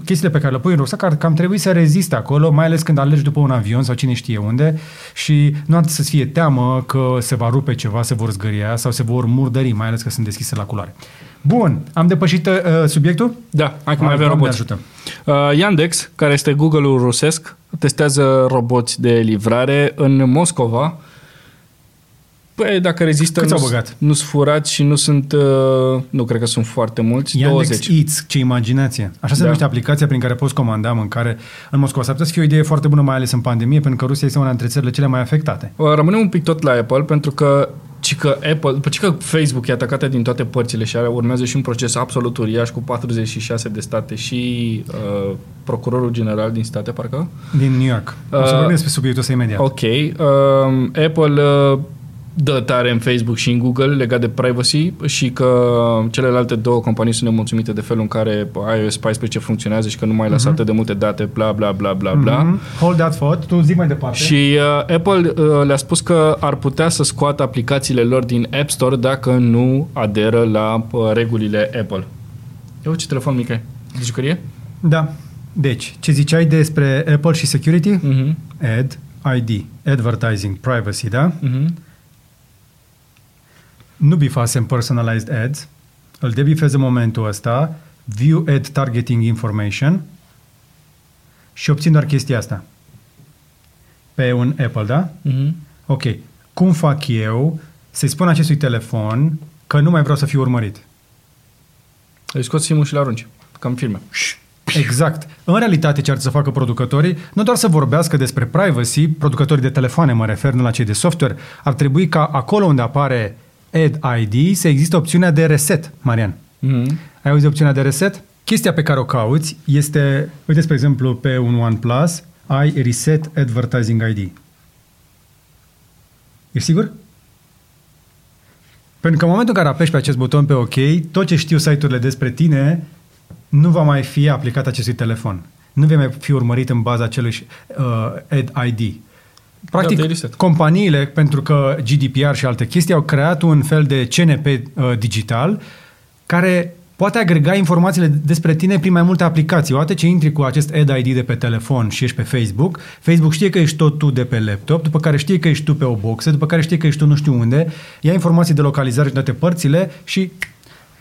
S1: Chestiile pe care le pui în rucsac ar cam trebui să reziste acolo, mai ales când alergi după un avion sau cine știe unde și nu ar să fie teamă că se va rupe ceva, se vor zgâria sau se vor murdări, mai ales că sunt deschise la culoare. Bun, am depășit uh, subiectul?
S2: Da, hai că mai avem roboți.
S1: Ajută.
S2: Uh, Yandex, care este Google-ul rusesc, testează roboți de livrare în Moscova. Păi, dacă rezistă,
S1: Câți
S2: nu,
S1: au băgat?
S2: nu sunt furați și nu sunt, uh, nu cred că sunt foarte mulți,
S1: Yandex
S2: 20.
S1: Eats, ce imaginație. Așa se
S2: Da.
S1: numește aplicația prin care poți comanda mâncare în Moscova. S-ar putea să fie o idee foarte bună, mai ales în pandemie, pentru că Rusia este una dintre țările cele mai afectate.
S2: Uh, Rămânem un pic tot la Apple, pentru că ci că Apple, după ce că Facebook e atacată din toate părțile și are, urmează și un proces absolut uriaș cu 46 de state și uh, procurorul general din state, parcă.
S1: Din New York. O să
S2: Uh,
S1: vorbim despre subiectul ăsta imediat.
S2: Ok. Um, Apple uh, dă tare în Facebook și în Google legat de privacy și că celelalte două companii sunt nemulțumite de felul în care iOS 14 funcționează și că nu mai lasă atât de multe date, bla bla bla bla bla.
S1: Mhm. Hold that thought. Tu zi mai departe.
S2: Și uh, Apple uh, le-a spus că ar putea să scoată aplicațiile lor din App Store dacă nu aderă la uh, regulile Apple. Eu ce telefon mic ai? De jucărie?
S1: Da. Deci, ce ziceai despre Apple și security?
S2: Mhm.
S1: Ad, ID, advertising, privacy, da?
S2: Mhm.
S1: Nu bifasem personalized ads, îl debifez în momentul ăsta, view ad targeting information și obțin doar chestia asta. Pe un Apple, da?
S2: Mhm.
S1: Ok. Cum fac eu să-i spun acestui telefon că nu mai vreau să fiu urmărit?
S2: Îi scoți simul și le arunci. Cam filme.
S1: Exact. În realitate, ce ar să facă producătorii, nu doar să vorbească despre privacy, producătorii de telefoane, mă refer, nu la cei de software, ar trebui ca acolo unde apare Ad ID să existe opțiunea de reset, Marian.
S2: Mhm.
S1: Ai auzit de opțiunea de reset? Chestia pe care o cauți este, uite, spre exemplu, pe un OnePlus, ai Reset Advertising ID. Ești sigur? Pentru că în momentul în care apeși pe acest buton pe OK, tot ce știu site-urile despre tine nu va mai fi aplicat acestui telefon. Nu vei mai fi urmărit în baza acelui uh, Ad ID. Practic,
S2: de reset.
S1: companiile, pentru că GDPR și alte chestii, au creat un fel de CNP uh, digital care poate agrega informațiile despre tine prin mai multe aplicații. Odată ce intri cu acest Ad ID de pe telefon și ești pe Facebook, Facebook știe că ești tot tu de pe laptop, după care știe că ești tu pe o boxă, după care știe că ești tu nu știu unde, ia informații de localizare și toate părțile și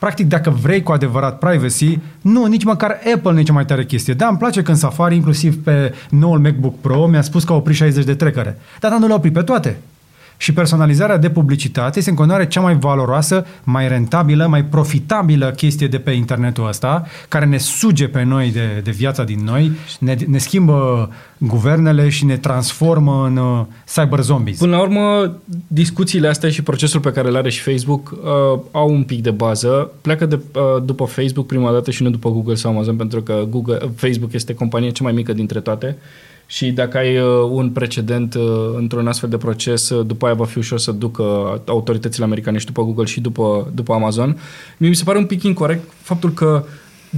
S1: Practic, dacă vrei cu adevărat privacy, nu, nici măcar Apple nu e cea mai tare chestie. Da, îmi place când Safari, inclusiv pe noul MacBook Pro, mi-a spus că a oprit 60 de trecere. Dar da, nu le-a oprit pe toate. Și personalizarea de publicitate este în continuare cea mai valoroasă, mai rentabilă, mai profitabilă chestie de pe internetul ăsta, care ne suge pe noi de, de viața din noi, ne, ne schimbă guvernele și ne transformă în uh, cyber zombies.
S2: Până la urmă, discuțiile astea și procesul pe care îl are și Facebook uh, au un pic de bază. Pleacă de, uh, după Facebook prima dată și nu după Google sau Amazon, pentru că Google, Facebook este compania cea mai mică dintre toate. Și dacă ai uh, un precedent uh, într-un astfel de proces, uh, după aia va fi ușor să ducă autoritățile americane și după Google și după, după Amazon. Mie mi se pare un pic incorrect faptul că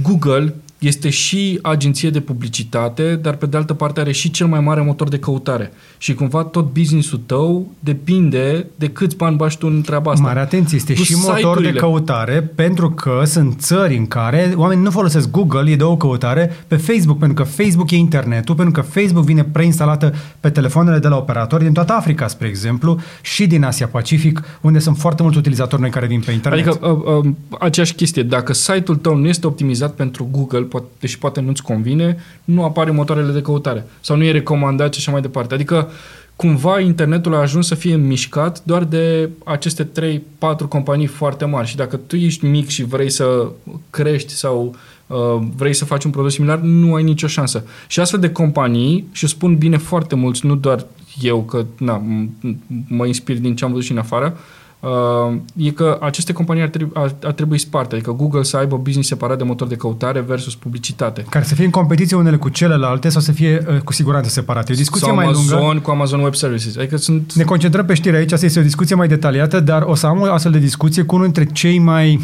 S2: Google este și agenție de publicitate, dar pe de altă parte are și cel mai mare motor de căutare. Și cumva tot business-ul tău depinde de câți bani bași tu în treaba asta.
S1: Mare atenție, este
S2: Plus
S1: și motor de
S2: site-urile.
S1: căutare pentru că sunt țări în care oamenii nu folosesc Google, e de o căutare pe Facebook, pentru că Facebook e internetul, pentru că Facebook vine preinstalată pe telefoanele de la operatori din toată Africa, spre exemplu, și din Asia Pacific, unde sunt foarte mulți utilizatori noi care vin pe internet.
S2: Adică uh, uh, aceeași chestie, dacă site-ul tău nu este optimizat pentru Google, poate, deși poate nu-ți convine, nu apare în motoarele de căutare sau nu e recomandat și așa mai departe. Adică cumva internetul a ajuns să fie mișcat doar de aceste 3-4 companii foarte mari și dacă tu ești mic și vrei să crești sau uh, vrei să faci un produs similar, nu ai nicio șansă. Și astfel de companii, și o spun bine foarte mulți, nu doar eu, că na, m- m- mă inspir din ce am văzut și în afară, uh, e că aceste companii ar trebui, ar, ar trebui sparte, adică Google să aibă business separat de motor de căutare versus publicitate.
S1: Care să fie în competiție unele cu celelalte sau să fie uh, cu siguranță separate. E o discuție
S2: Sau
S1: mai
S2: Amazon
S1: lungă.
S2: cu Amazon Web Services. Adică sunt...
S1: Ne concentrăm pe știri aici, asta este o discuție mai detaliată, dar o să am o astfel de discuție cu unul dintre cei mai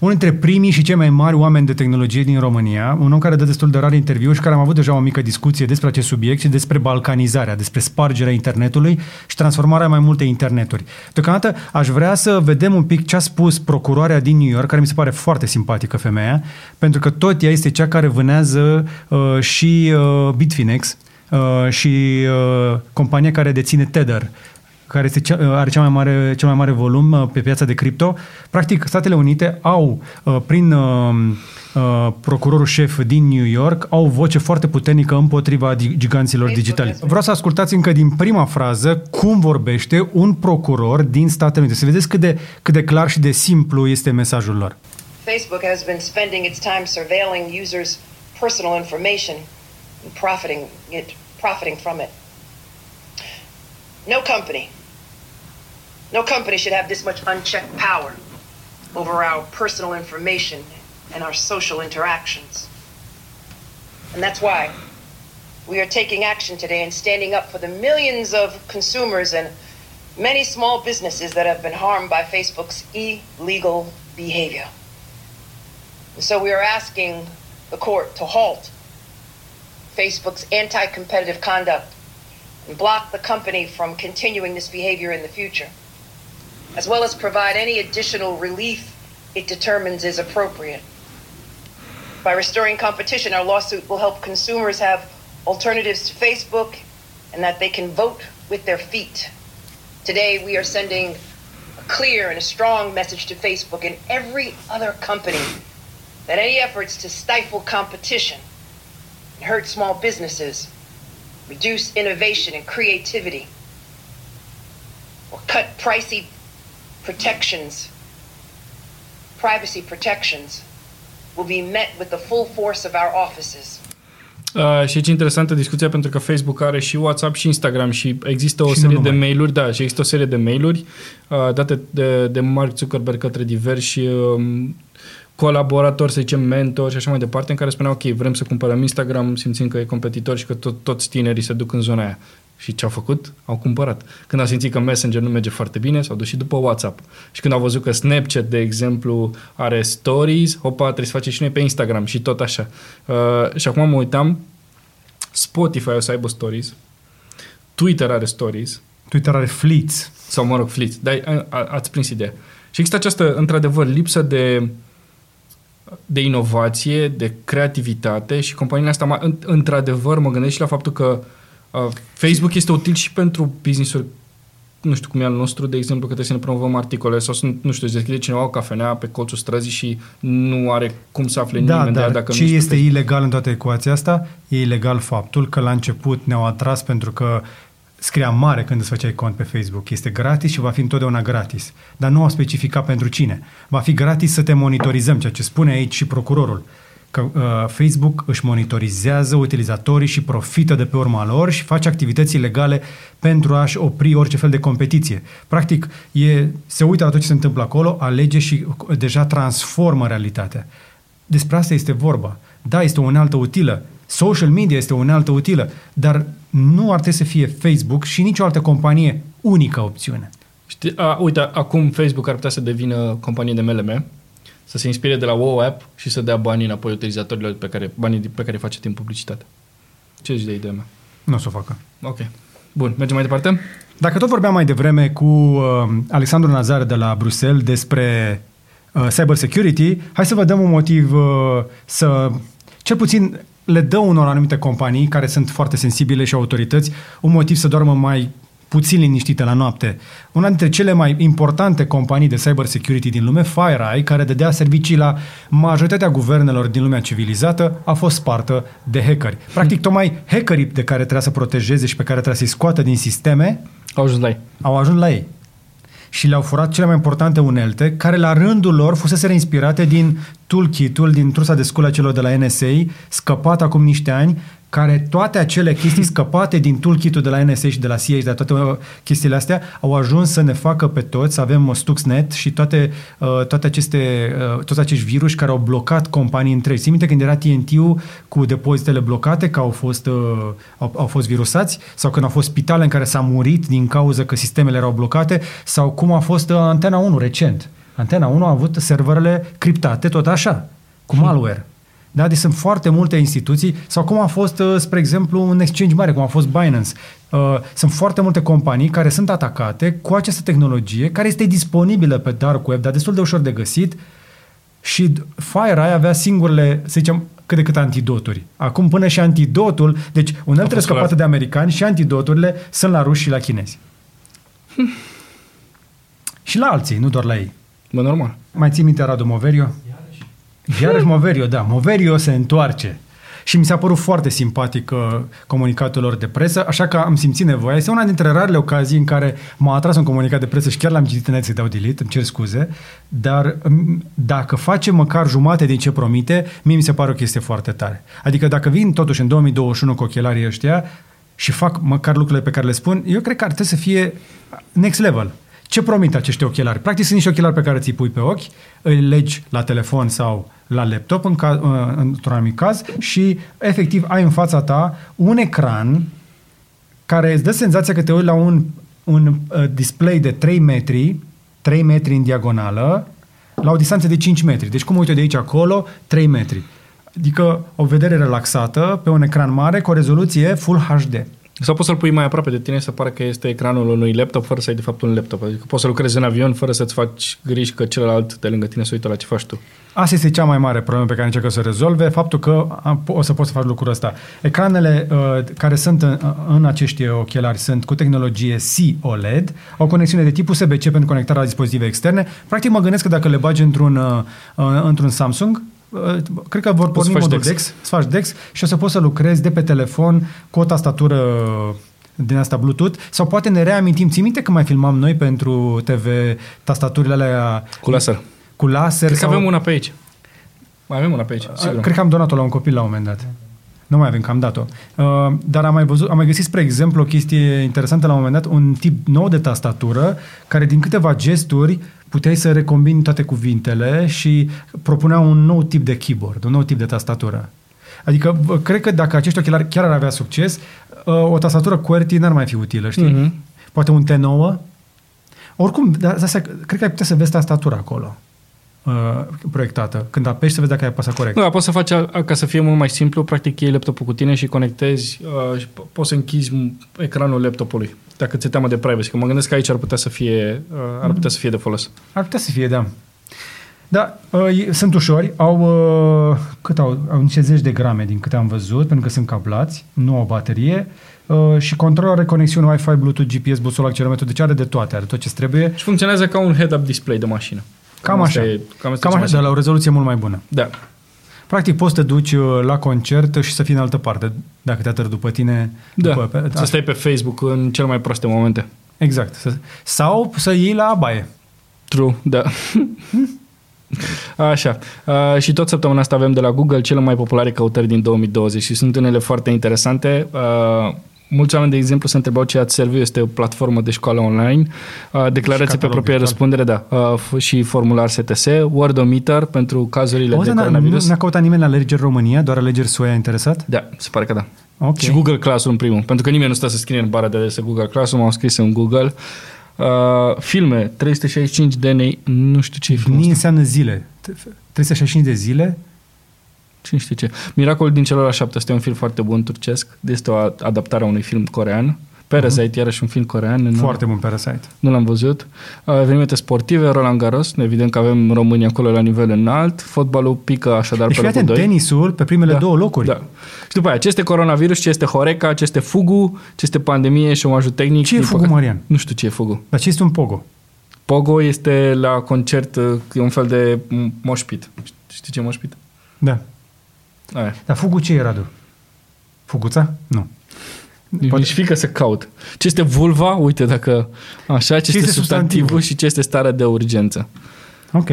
S1: unul dintre primii și cei mai mari oameni de tehnologie din România, un om care dă destul de rar interviu și care am avut deja o mică discuție despre acest subiect și despre balcanizarea, despre spargerea internetului și transformarea mai multe interneturi. Deocamdată aș vrea să vedem un pic ce a spus procuroarea din New York, care mi se pare foarte simpatică femeia, pentru că tot ea este cea care vânează uh, și uh, Bitfinex, uh, și uh, compania care deține Tether care este cea, are cea mai mare, cel mai mare volum uh, pe piața de cripto. Practic, Statele Unite au, uh, prin uh, procurorul șef din New York, au o voce foarte puternică împotriva giganților digitali. Vreau să ascultați încă din prima frază cum vorbește un procuror din Statele Unite. Să vedeți cât de, cât de clar și de simplu este mesajul lor.
S4: Facebook has been spending its time surveilling users' personal information and profiting, it, profiting from it. No company No company should have this much unchecked power over our personal information and our social interactions. And that's why we are taking action today and standing up for the millions of consumers and many small businesses that have been harmed by Facebook's illegal behavior. And so we are asking the court to halt Facebook's anti competitive conduct and block the company from continuing this behavior in the future as well as provide any additional relief it determines is appropriate. By restoring competition, our lawsuit will help consumers have alternatives to Facebook and that they can vote with their feet. Today, we are sending a clear and a strong message to Facebook and every other company that any efforts to stifle competition and hurt small businesses, reduce innovation and creativity, or cut pricey protections, privacy protections, will be met with the full force of our offices.
S2: Uh, și ce interesantă discuția pentru că Facebook are și WhatsApp și Instagram și există o și serie de mail-uri, da, și există o serie de mail-uri uh, date de, de Mark Zuckerberg către diversi uh, colaboratori, să zicem, mentori și așa mai departe, în care spuneau, ok, vrem să cumpărăm Instagram, simțim că e competitor și că tot, toți tinerii se duc în zona aia. Și ce au făcut? Au cumpărat. Când au simțit că Messenger nu merge foarte bine, s-au dus și după WhatsApp. Și când au văzut că Snapchat, de exemplu, are stories, opa, trebuie să facem și noi pe Instagram și tot așa. Uh, și acum mă uitam, Spotify o să aibă stories, Twitter are stories.
S1: Twitter are fleets.
S2: Sau, mă rog, fleets. Dar a, a, ați prins ideea. Și există această, într-adevăr, lipsă de de inovație, de creativitate și companiile astea, într-adevăr, mă gândesc și la faptul că uh, Uh, Facebook este util și pentru business-uri nu știu cum e al nostru, de exemplu, că trebuie să ne promovăm articole sau să, nu știu, îți deschide cineva o cafenea pe colțul străzii și nu are cum să afle da, nimeni
S1: da,
S2: de ea dacă
S1: ce
S2: nu
S1: este Facebook. ilegal în toată ecuația asta? E ilegal faptul că la început ne-au atras pentru că scria mare când îți făceai cont pe Facebook. Este gratis și va fi întotdeauna gratis. Dar nu au specificat pentru cine. Va fi gratis să te monitorizăm, ceea ce spune aici și procurorul că uh, Facebook își monitorizează utilizatorii și profită de pe urma lor și face activități legale pentru a-și opri orice fel de competiție. Practic, e, se uită la tot ce se întâmplă acolo, alege și uh, deja transformă realitatea. Despre asta este vorba. Da, este o unealtă utilă. Social media este o unealtă utilă, dar nu ar trebui să fie Facebook și nicio altă companie unică opțiune.
S2: Știi, a, uite, acum Facebook ar putea să devină companie de MLM, să se inspire de la WoW App și să dea banii înapoi utilizatorilor pe care, banii pe care îi face timp publicitate. Ce zici de ideea mea?
S1: Nu o să o facă.
S2: Ok. Bun, mergem mai departe?
S1: Dacă tot vorbeam mai devreme cu uh, Alexandru Nazar de la Bruxelles despre uh, cyber security, hai să vă dăm un motiv uh, să, cel puțin le dă unor anumite companii care sunt foarte sensibile și autorități un motiv să doarmă mai puțin liniștită la noapte. Una dintre cele mai importante companii de cyber security din lume, FireEye, care dădea servicii la majoritatea guvernelor din lumea civilizată, a fost spartă de hackeri. Practic, tocmai hackerii de care trebuia să protejeze și pe care trebuia să-i scoată din sisteme
S2: au ajuns la ei.
S1: Au ajuns la ei și le-au furat cele mai importante unelte, care la rândul lor fusese inspirate din toolkit-ul, din trusa de sculă celor de la NSA, scăpat acum niște ani, care toate acele chestii scăpate din toolkit-ul de la NSA și de la CIA și de toate uh, chestiile astea au ajuns să ne facă pe toți să avem Stuxnet și toate, uh, toate aceste, uh, toți acești virus care au blocat companii întregi. Ții minte când era TNT-ul cu depozitele blocate, că au fost, au, au fost virusați sau când au fost spitale în care s-a murit din cauza că sistemele erau blocate sau cum a fost Antena 1 recent Antena 1 a avut serverele criptate tot așa, cu malware. Da? Deci sunt foarte multe instituții, sau cum a fost, uh, spre exemplu, un exchange mare, cum a fost Binance. Uh, sunt foarte multe companii care sunt atacate cu această tehnologie, care este disponibilă pe dark web, dar destul de ușor de găsit, și FireEye avea singurele, să zicem, cât de cât antidoturi. Acum până și antidotul, deci uneltele scăpate de americani și antidoturile sunt la ruși și la chinezi. și la alții, nu doar la ei.
S2: Bă, normal.
S1: Mai ții minte Radu Moverio? Iarăși. Iarăși Moverio, da. Moverio se întoarce. Și mi s-a părut foarte simpatic uh, comunicatul lor de presă, așa că am simțit nevoia. Este una dintre rarele ocazii în care m-a atras un comunicat de presă și chiar l-am citit înainte să dau delete, îmi cer scuze, dar m- dacă face măcar jumate din ce promite, mie mi se pare o chestie foarte tare. Adică dacă vin totuși în 2021 cu ochelarii ăștia și fac măcar lucrurile pe care le spun, eu cred că ar trebui să fie next level. Ce promit acești ochelari? Practic sunt niște ochelari pe care ți-i pui pe ochi, îi legi la telefon sau la laptop în ca, uh, într-un anumit caz și efectiv ai în fața ta un ecran care îți dă senzația că te uiți la un, un uh, display de 3 metri, 3 metri în diagonală, la o distanță de 5 metri. Deci cum uite de aici acolo, 3 metri. Adică o vedere relaxată pe un ecran mare cu o rezoluție Full HD.
S2: Sau poți să-l pui mai aproape de tine să pare că este ecranul unui laptop fără să ai de fapt un laptop. Adică poți să lucrezi în avion fără să-ți faci griji că celălalt de lângă tine se uită la ce faci tu.
S1: Asta este cea mai mare problemă pe care încercă să o rezolve, faptul că am- o să poți să faci lucrul ăsta. Ecranele uh, care sunt în, în acești ochelari sunt cu tehnologie C-OLED, au conexiune de tip USB-C pentru conectarea la dispozitive externe. Practic mă gândesc că dacă le bagi într-un, uh, uh, într-un Samsung, uh, cred că vor
S2: Poți să
S1: porni
S2: faci
S1: modul
S2: DeX.
S1: DeX, să faci DeX și o să poți să lucrezi de pe telefon cu o tastatură din asta Bluetooth sau poate ne reamintim, ții minte că mai filmam noi pentru TV tastaturile alea
S2: Cu laser.
S1: cu laser
S2: Cred că
S1: sau...
S2: avem una pe aici. Mai avem una pe aici, sigur.
S1: Cred că am donat-o la un copil la un moment dat. Nu mai avem, că am dat-o. Uh, dar am mai, văzut, am mai găsit, spre exemplu, o chestie interesantă la un moment dat, un tip nou de tastatură, care din câteva gesturi puteai să recombini toate cuvintele și propunea un nou tip de keyboard, un nou tip de tastatură. Adică, bă, cred că dacă acești ochelari chiar ar avea succes, uh, o tastatură QWERTY n-ar mai fi utilă, știi?
S2: Mhm.
S1: Poate un T9. Oricum, dar asta, cred că ai putea să vezi tastatura acolo uh, proiectată. Când apeși să vezi dacă ai apăsat corect.
S2: Da, poți să faci, a- ca să fie mult mai simplu, practic iei laptopul cu tine și conectezi uh, și po- poți să închizi m- ecranul laptopului, dacă ți-e teamă de privacy. Că mă gândesc că aici ar putea să fie, uh, ar putea să fie de folos.
S1: Ar putea să fie, da. Da, uh, e- sunt ușori, au, uh, cât au, au niște zeci de grame din câte am văzut, pentru că sunt cablați, nu au baterie uh, și controlul are conexiune Wi-Fi, Bluetooth, GPS, busul, accelerometru, deci are de toate, are tot ce trebuie.
S2: Și funcționează ca un head-up display de mașină.
S1: Cam
S2: Asta
S1: așa,
S2: e- cam, asta
S1: cam
S2: e
S1: așa,
S2: ce
S1: dar la o rezoluție mult mai bună.
S2: Da.
S1: Practic poți să te duci uh, la concert și să fii în altă parte, dacă te atârg după tine.
S2: Da,
S1: După, pe,
S2: să stai pe Facebook în cel mai proaste momente.
S1: Exact. Să, sau să iei la baie.
S2: True, da. Așa. Uh, și tot săptămâna asta avem de la Google cele mai populare căutări din 2020 și sunt unele foarte interesante. Uh, mulți oameni, de exemplu, se întrebau ce ați serviu este o platformă de școală online, uh, declarație pe
S1: catalog
S2: proprie
S1: virtual.
S2: răspundere, da, uh, f- și formular STS, Wordometer pentru cazurile
S1: Auzi,
S2: de
S1: n-a, nu
S2: coronavirus.
S1: n-a căutat nimeni la alegeri România, doar alegeri SUA a interesat?
S2: Da, se pare că da.
S1: Ok.
S2: Și Google Classroom primul, pentru că nimeni nu stă să scrie în bara de adrese Google Classroom, au scris în Google. Uh, filme, 365 de nei, nu știu ce e filmul
S1: Dni
S2: ăsta.
S1: înseamnă zile. 365 de zile?
S2: Cine știe ce. Miracolul din celor șapte este un film foarte bun turcesc. Este o adaptare a unui film corean. Parasite, uh-huh. iarăși un film corean. Nu,
S1: Foarte bun Parasite.
S2: nu l-am văzut. Uh, Evenimente sportive, Roland Garros. Evident că avem România acolo la nivel înalt. Fotbalul pică așadar
S1: Deci
S2: pe
S1: fii
S2: locul
S1: atent,
S2: 2.
S1: tenisul pe primele două locuri.
S2: Da. Și după aia, ce este coronavirus, ce este Horeca, ce este Fugu, ce este pandemie, șomajul tehnic.
S1: Ce e
S2: Din
S1: Fugu,
S2: păcate-
S1: Marian?
S2: Nu știu ce e Fugu.
S1: Dar ce este un pogo?
S2: Pogo este la concert, uh, e un fel de m- moșpit. Știi ce e moșpit?
S1: Da.
S2: Aia.
S1: Dar Fugu ce e, Radu? Fuguța? Nu.
S2: Poate...
S1: Poate-
S2: Nici frică să caut. Ce este vulva? Uite dacă... Așa, ce,
S1: Ce
S2: este
S1: este
S2: substantivul
S1: substantivul?
S2: și ce este starea de urgență.
S1: Ok.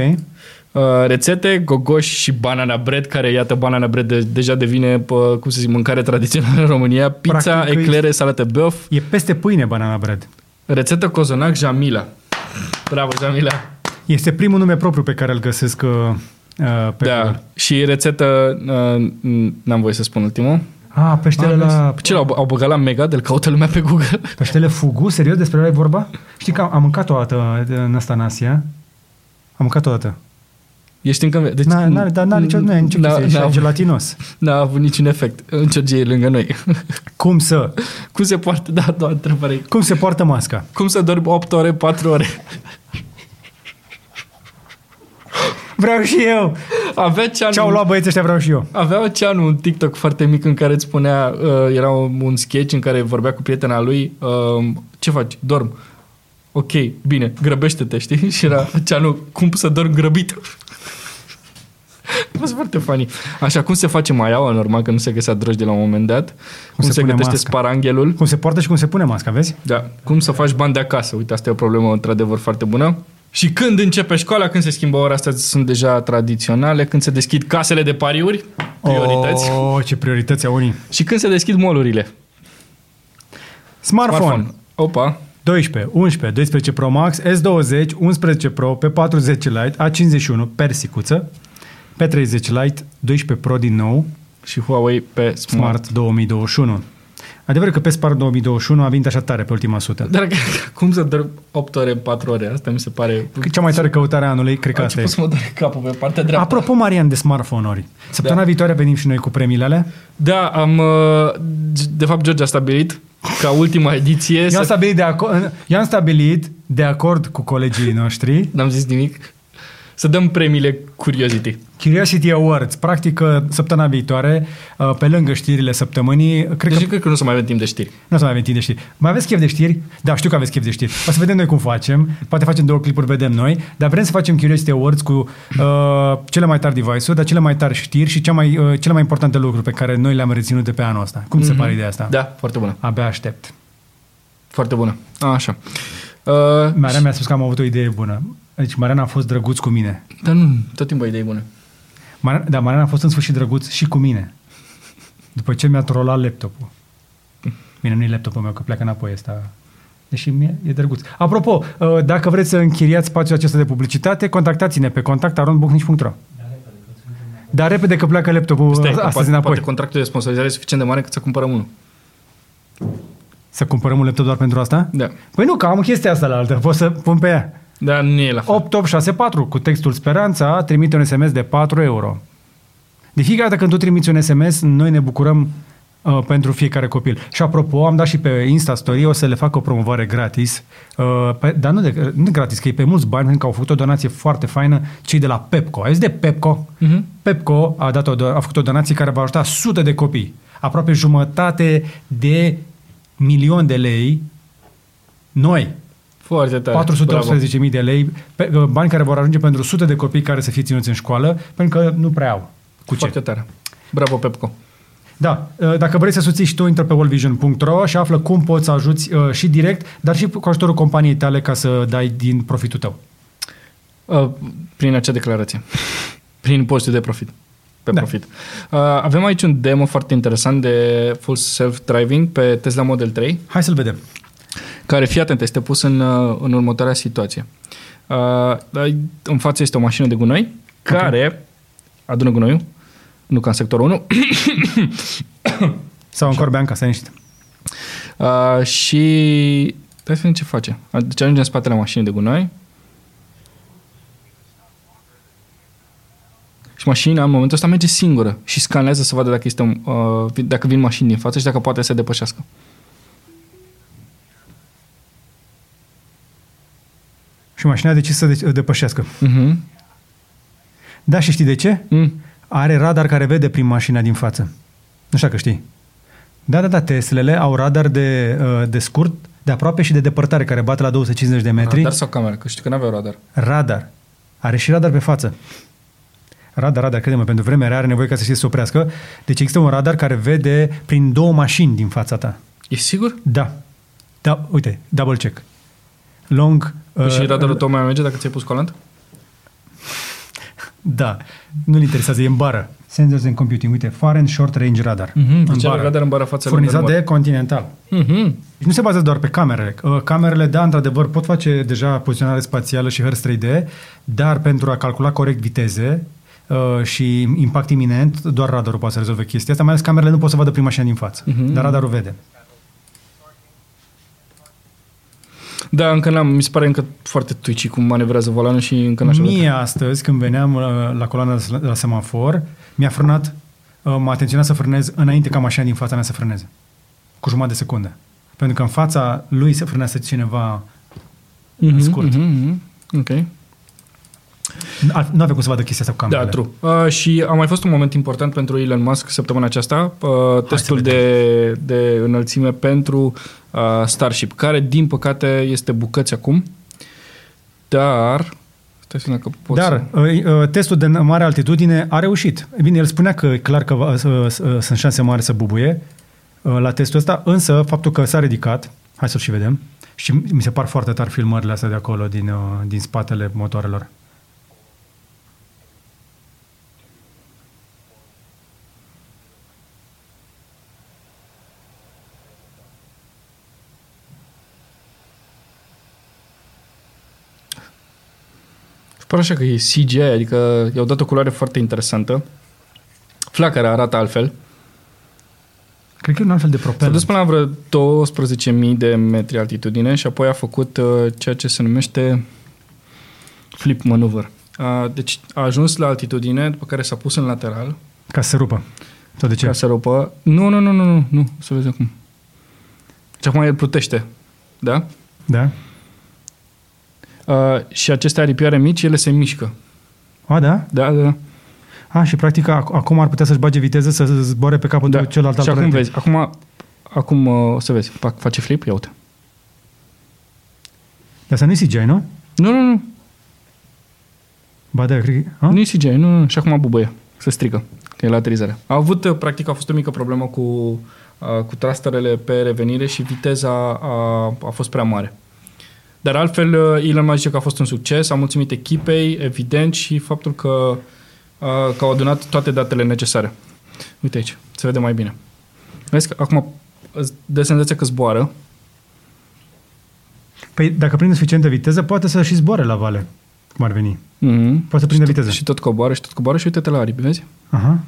S2: Uh, rețete, gogoși și banana bread, care, iată, banana bread de, deja devine, pă, cum să zic, mâncare tradițională în România. Pizza,
S1: Practic,
S2: eclere, salată beof.
S1: E peste pâine banana bread.
S2: Rețetă cozonac Jamila. Bravo, Jamila.
S1: Este primul nume propriu pe care îl găsesc uh, uh, pe
S2: da.
S1: Google.
S2: Și rețetă, uh, n-am voie să spun ultimul.
S1: Ah, peștele
S2: Ah,
S1: la...
S2: Ce l-au au băgat la Mega? De-l caută lumea pe Google?
S1: Peștele Fugu? Serios? Despre ăla e vorba? Știi că am, am mâncat o dată în asta în Asia. mâncat odată.
S2: Ești încă... Deci,
S1: N-a, n-are, dar n-are nicio, nu e nicio
S2: n-a,
S1: chestie, e
S2: n-a,
S1: gelatinos.
S2: n-a avut niciun efect. Încerge lângă noi.
S1: Cum să,
S2: Cum se poartă, da, doar întrebare.
S1: cum se poartă masca?
S2: Cum să dormi 8 ore, 4 ore?
S1: Vreau și eu!
S2: Avea ceanul,
S1: Ce-au luat băieții ăștia, vreau și eu.
S2: avea ceanul un TikTok foarte mic în care îți spunea, uh, era un, un sketch în care vorbea cu prietena lui, uh, ce faci? Dorm. Ok, bine, grăbește-te, știi? Și era ceanul, cum să dorm grăbit? A fost foarte funny. Așa, cum se face maiaua, normal că nu se găsea drogi de la un moment dat. Cum,
S1: se
S2: se,
S1: pune
S2: gătește
S1: masca.
S2: sparanghelul.
S1: Cum se poartă și cum se pune masca, vezi?
S2: Da. Cum să faci bani de acasă? Uite, asta e o problemă într-adevăr foarte bună. Și când începe școala, când se schimbă ora, astea sunt deja tradiționale, când se deschid casele de pariuri, priorități, oh.
S1: Oh, ce priorități au unii.
S2: și când se deschid molurile.
S1: Smartphone.
S2: Opa,
S1: 12, 11, 12 Pro Max, S20, 11 Pro, pe 40 Lite, A51, persicuță, pe 30 Lite, 12 Pro din nou,
S2: și Huawei pe Smart.
S1: Smart 2021. Adevărul că pe Smart 2021 a venit așa tare pe ultima sută.
S2: Dar cum să dorm 8 ore, 4 ore? Asta mi se pare...
S1: Cea mai tare căutare a anului, cred că
S2: A
S1: asta
S2: început
S1: e.
S2: să mă doare capul pe partea dreaptă.
S1: Apropo, Marian, de smartphone-uri. Săptămâna
S2: Da.
S1: viitoare venim și noi cu premiile alea.
S2: Da, am... uh, De fapt, George a stabilit ca ultima ediție
S1: Eu am
S2: să...
S1: stabilit de acord, eu am stabilit de acord cu colegii noștri
S2: N-am zis nimic. Să dăm premiile Curiosity.
S1: Curiosity Awards, practic uh, săptămâna viitoare, uh, pe lângă știrile săptămânii, cred
S2: Deci
S1: că
S2: cred că nu o să mai avem timp de știri.
S1: nu o să mai avem timp de știri. Mai aveți chef de știri? Da, știu că aveți chef de știri. O să vedem noi cum facem. Poate facem două clipuri, vedem noi. Dar vrem să facem Curiosity Awards cu uh, cele mai tari device-uri, dar cele mai tari știri și cea mai, uh, cele mai importante lucruri pe care noi le-am reținut de pe anul ăsta. Cum mm-hmm. se pare ideea asta?
S2: Da, foarte bună.
S1: Abia aștept.
S2: Foarte bună. A, așa. Uh,
S1: Mariana mi-a spus că am avut o idee bună. Deci Mariana a fost drăguț cu mine.
S2: dar nu, tot timpul ai idei bune.
S1: Mariana, da, Mariana a fost în sfârșit drăguț și cu mine. După ce mi-a trolat laptopul. Bine, nu e laptopul meu, că pleacă înapoi ăsta. Deși mie e drăguț. Apropo, uh, dacă vreți să închiriați spațiul acesta de publicitate, contactați-ne pe contact.arondbuchnici.ro Dar repede că pleacă laptopul
S2: Stai, că
S1: astăzi
S2: poate,
S1: înapoi.
S2: poate contractul de sponsorizare e suficient de mare cât să cumpărăm unul.
S1: Să cumpărăm un laptop doar pentru asta?
S2: Da.
S1: Păi nu, că am chestia asta la altă, pot să pun pe ea.
S2: Dar nu e la fel.
S1: 8864 cu textul Speranța trimite un SMS de 4 euro. De fiecare dată când tu trimiți un SMS, noi ne bucurăm uh, pentru fiecare copil. Și apropo, am dat și pe Insta Story, o să le fac o promovare gratis, uh, pe, dar nu, de, nu gratis, că e pe mulți bani, pentru că au făcut o donație foarte faină cei de la Pepco. Ai zis de Pepco?
S2: Mhm.
S1: Pepco a, dat o, do- a făcut o donație care va ajuta sute de copii. Aproape jumătate de milion de lei noi,
S2: Foarte tare. Bravo.
S1: 418.000 de lei, pe, uh, bani care vor ajunge pentru sute de copii care să fie ținuți în școală, pentru că nu prea au. Cu ce?
S2: Foarte tare. Bravo, Pepco.
S1: Da, uh, dacă vrei să susții și tu, intră pe worldvision.ro și află cum poți să ajuți uh, și direct, dar și cu ajutorul companiei tale ca să dai din profitul tău.
S2: Uh, prin acea declarație. prin postul de profit. Pe
S1: Da.
S2: profit. Uh, avem aici un demo foarte interesant de full self-driving pe Tesla Model 3,
S1: Hai să-l vedem.
S2: Care, fii atent, este pus în, uh, în următoarea situație. Uh, ai- în față este o mașină de gunoi care adună gunoiul, nu ca în sectorul 1,
S1: Sau în Corbeanca, să niște.
S2: uh, și hai să vedem ce face. Deci ajunge în spatele mașinii de gunoi și mașina în momentul ăsta merge singură și scanează să vadă dacă, este, un, uh, dacă vin mașini din față și dacă poate să depășească.
S1: Și mașina a decis să de- depășească.
S2: Uh-huh.
S1: Da, și știi de ce?
S2: Mm.
S1: Are radar care vede prin mașina din față. Nu știu că știi. Da, da, da, Teslele au radar de, uh, de scurt, de aproape și de depărtare, care bate la 250 de metri.
S2: Radar sau cameră? Că știu că n-aveau radar.
S1: Radar. Are și radar pe față. Radar, radar, crede-mă, pentru vremea rea are nevoie ca să știe să se oprească. Deci există un radar care vede prin două mașini din fața ta.
S2: E sigur?
S1: Da. Da, uite, double check. Long...
S2: Păi și
S1: uh,
S2: radarul tău mai merge dacă ți-ai pus colant?
S1: Da, nu-l interesează, e în bară. Sensors and Computing, uite, Far and Short Range Radar.
S2: Mhm,
S1: În
S2: deci are radar în bară față
S1: Furnizat
S2: lângă
S1: de Continental.
S2: Mhm.
S1: Deci nu se bazează doar pe camerele. Uh, Camerele, da, într-adevăr, pot face deja poziționare spațială și hărți 3D, dar pentru a calcula corect viteze uh, și impact iminent, doar radarul poate să rezolve chestia asta, mai ales camerele nu pot să vadă prin mașina din față,
S2: Mhm.
S1: dar radarul vede.
S2: Da, încă n-am, mi se pare încă foarte twitchy cum manevrează volanul și încă n-aș avea.
S1: Mie astăzi, când veneam uh, la coloana de la semafor, mi-a frânat, uh, m-a atenționat să frânez înainte ca mașina din fața mea să frâneze. Cu jumătate de secundă. Pentru că în fața lui se frânează cineva
S2: Mhm,
S1: scurt.
S2: mhm, mhm. Ok.
S1: Ar- Nu avea cum să vadă chestia asta cu
S2: Da,
S1: camerele.
S2: true. Uh, și a mai fost un moment important pentru Elon Musk săptămâna aceasta, uh, testul de, de înălțime pentru uh, Starship, care, din păcate, este bucăți acum, dar... Stai să vedem dacă pot
S1: Dar
S2: să...
S1: uh, uh, testul de mare altitudine a reușit. Bine, el spunea că e clar că va, uh, uh, sunt șanse mari să bubuie uh, la testul ăsta, însă faptul că s-a ridicat, hai să-l și vedem, și mi se par foarte tari filmările astea de acolo, din, uh, din spatele motoarelor.
S2: Pare așa că e CGI, adică i-au dat o culoare foarte interesantă. Flacăra arată altfel.
S1: Cred că e un alt fel de
S2: S-a
S1: propeller.
S2: dus până la vreo 12.000 de metri altitudine și apoi a făcut uh, ceea ce se numește flip maneuver. Uh, deci a ajuns la altitudine, după care s-a pus în lateral
S1: Ca să se rupă. Sau de ce?
S2: ca să rupă. Nu, nu, nu, nu, nu, nu, să vezi acum. Deci acum el plutește, da?
S1: Da?
S2: Uh, și aceste aripioare mici, ele se mișcă.
S1: A, da?
S2: Da, da, da.
S1: A, și practic ac- acum ar putea să-și bage viteză să zboare pe capul
S2: da.
S1: de celălalt
S2: și acum
S1: aparat.
S2: vezi, acum, acum uh, o să vezi, fac, face flip, ia uite.
S1: Dar să nu-i CGI, nu?
S2: Nu, nu, nu,
S1: Ba da, cred că... A?
S2: nu e CGI, nu, nu, și acum bubăie, se strică, că e la aterizare. A avut, uh, practic, a fost o mică problemă cu, uh, cu trasterele pe revenire și viteza a, a fost prea mare. Dar altfel, uh, Elon Musk zice că a fost un succes, a mulțumit echipei, evident, și faptul că, uh, că au adunat toate datele necesare. Uite aici, se vede mai bine. Vezi că acum îți dă senzația că zboară,
S1: Păi dacă prinde suficientă viteză, poate să și zboare la vale, cum ar veni.
S2: mm-hmm.
S1: Poate să prinde viteză.
S2: și tot coboară și tot coboară și uite-te la aripi, vezi?
S1: Aha.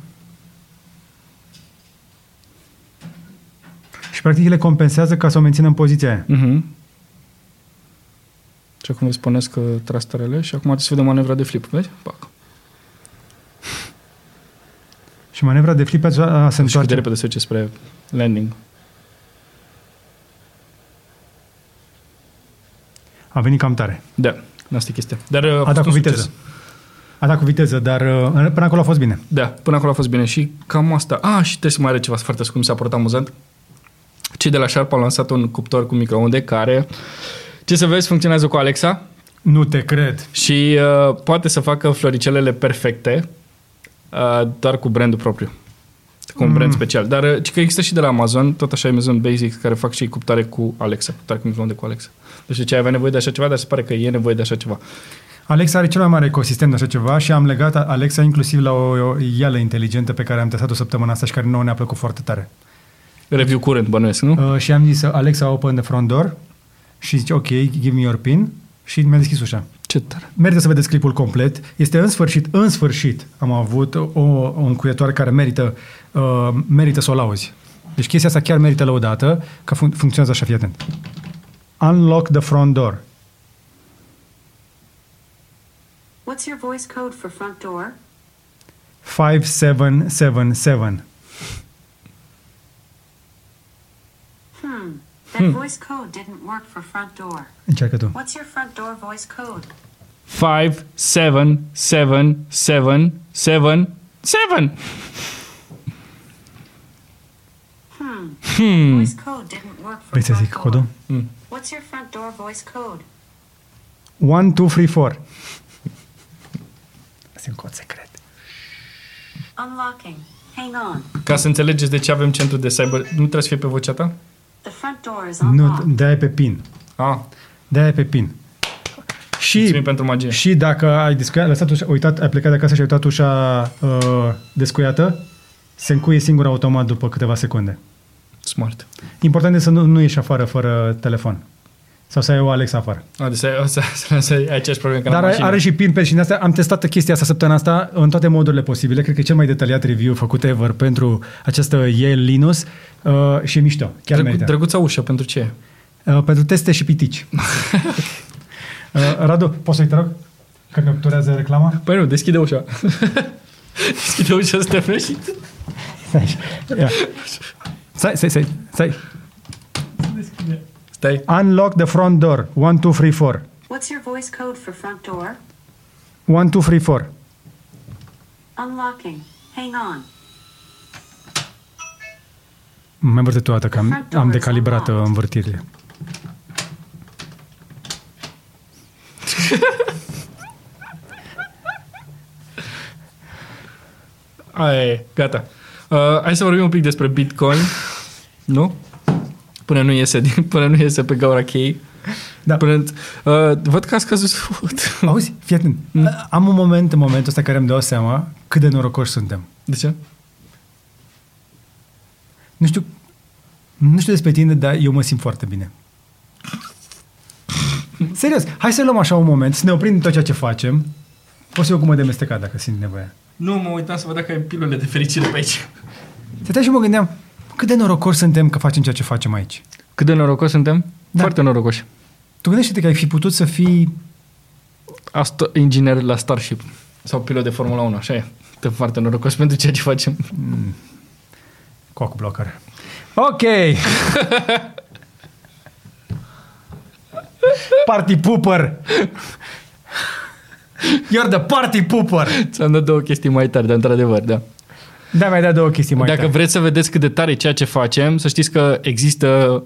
S1: Și practic le compensează ca să o mențină în poziția aia.
S2: Mhm. Și acum îți punesc uh, trasterele și acum se vede manevra de flip, vezi? Pac.
S1: Și manevra de flip a, a, se
S2: Și cât de
S1: întoarce.
S2: repede se duce spre landing.
S1: A venit cam tare.
S2: Da, asta e chestia. Dar uh, a,
S1: A
S2: fost
S1: dat cu
S2: un
S1: viteză.
S2: succes.
S1: A dat cu viteză, dar uh, până acolo a fost bine.
S2: Da, până acolo a fost bine și cam asta. A, și trebuie să mai are ceva foarte scurt, mi s-a părut amuzant. Cei de la Sharp au lansat un cuptor cu microunde care, ce să vezi, funcționează cu Alexa
S1: Nu te cred.
S2: și uh, poate să facă floricelele perfecte, uh, dar cu brandul propriu. Cu un brand
S1: Mm.
S2: special. Dar uh, ci că există și de la Amazon, tot așa Amazon Basics, care fac și cuptare cu Alexa, cuptare cu microunde cu Alexa. Nu știu ce ai avea nevoie de așa ceva, dar se pare că e nevoie de așa ceva.
S1: Alexa are cel mai mare ecosistem de așa ceva și am legat Alexa inclusiv la o, o ială inteligentă pe care am testat-o săptămâna asta și care nouă ne-a plăcut foarte tare.
S2: Review curent, bănuiesc, nu?
S1: Uh, și am zis Alexa open the front door și zice ok, give me your pin și mi-a deschis ușa.
S2: Ce tare.
S1: Merită să vedeți clipul complet. Este în sfârșit, în sfârșit, am avut o, o încuietoare care merită, uh, merită să o lauzi. Deci chestia asta chiar merită lăudată, că fun- funcționează așa, fii atent. Unlock the front door.
S5: What's your voice code for front door?
S1: 5777.
S5: Hmm. That voice code didn't work for front door.
S1: Încearcă tu.
S5: What's your front door voice code?
S2: 5, 7, 7, 7, 7, 7.
S5: Hmm.
S2: Hmm.
S5: Voice code didn't work for
S1: Vrei să
S5: front
S1: zic
S5: door.
S1: codul?
S5: What's your front door voice code?
S1: 1, 2, 3, 4. Asta e un cod secret.
S5: Unlocking. Hang on.
S2: Ca să înțelegeți de ce avem centru de cyber, nu trebuie să fie pe vocea ta?
S5: The front door is
S1: Nu,
S5: unlocked.
S1: de-aia e pe pin.
S2: Ah,
S1: de-aia e pe pin. Și,
S2: mulțumim pentru magie.
S1: și dacă ai descuiat, lăsat ușa, uitat, ai plecat de acasă și ai uitat ușa uh, descuiată, se încuie singur automat după câteva secunde.
S2: Smart.
S1: Important e să nu, nu ieși afară fără telefon. Sau să ai o Alexa afară.
S2: A, deci ai, să, să, să ai aceeași probleme ca
S1: Dar
S2: la
S1: are,
S2: mașină.
S1: are și pin pe și din astea. Am testat chestia asta săptămâna asta în toate modurile posibile. Cred că e cel mai detaliat review făcut ever pentru această Yale Linux uh, și e mișto. Chiar
S2: Drăgu,
S1: merită.
S2: drăguța ușă, pentru ce?
S1: Uh, pentru teste și pitici. uh, Radu, poți să-i te rog? Că capturează reclama?
S2: Păi nu, deschide ușa. deschide ușa să te și...
S1: Stai, așa. Ia. stai, stai, stai, stai.
S2: Stai.
S1: Unlock the front door. 1, 2, 3, 4.
S5: What's your voice code for front door?
S1: 1, 2, 3, 4.
S5: Unlocking. Hang on.
S1: Mai învârte toată, că am, am decalibrat uh, învârtirile.
S2: Aia e, gata. Uh, hai să vorbim un pic despre Bitcoin. Nu? Până nu iese, din- până nu iese pe gaura chei.
S1: Da.
S2: Până, uh, văd că a scăzut
S1: Auzi, fii atent. Am un moment în momentul ăsta care îmi dau seama cât de norocoși suntem.
S2: De ce?
S1: Nu știu, nu știu despre tine, dar eu mă simt foarte bine. Serios, hai să luăm așa un moment, să ne oprim din tot ceea ce facem. Poți să eu cu mă demestecat dacă simt nevoia.
S2: Nu, mă uitam să văd dacă ai pilule de fericire pe aici.
S1: Stăteam și mă gândeam, cât de norocoși suntem că facem ceea ce facem aici.
S2: Cât de norocoși suntem?
S1: Da.
S2: Foarte norocoși.
S1: Tu gândește-te că ai fi putut să fii...
S2: Asta, inginer la Starship. Sau pilot de Formula 1, așa e. Suntem foarte norocoși pentru ceea ce facem.
S1: Coacu blocker. Ok. party pooper. You're the party pooper.
S2: Ți-am dat două chestii mai tari, dar într-adevăr, da.
S1: Da, mai dat două chestii mai
S2: Dacă
S1: tari.
S2: vreți să vedeți cât de tare e ceea ce facem, să știți că există...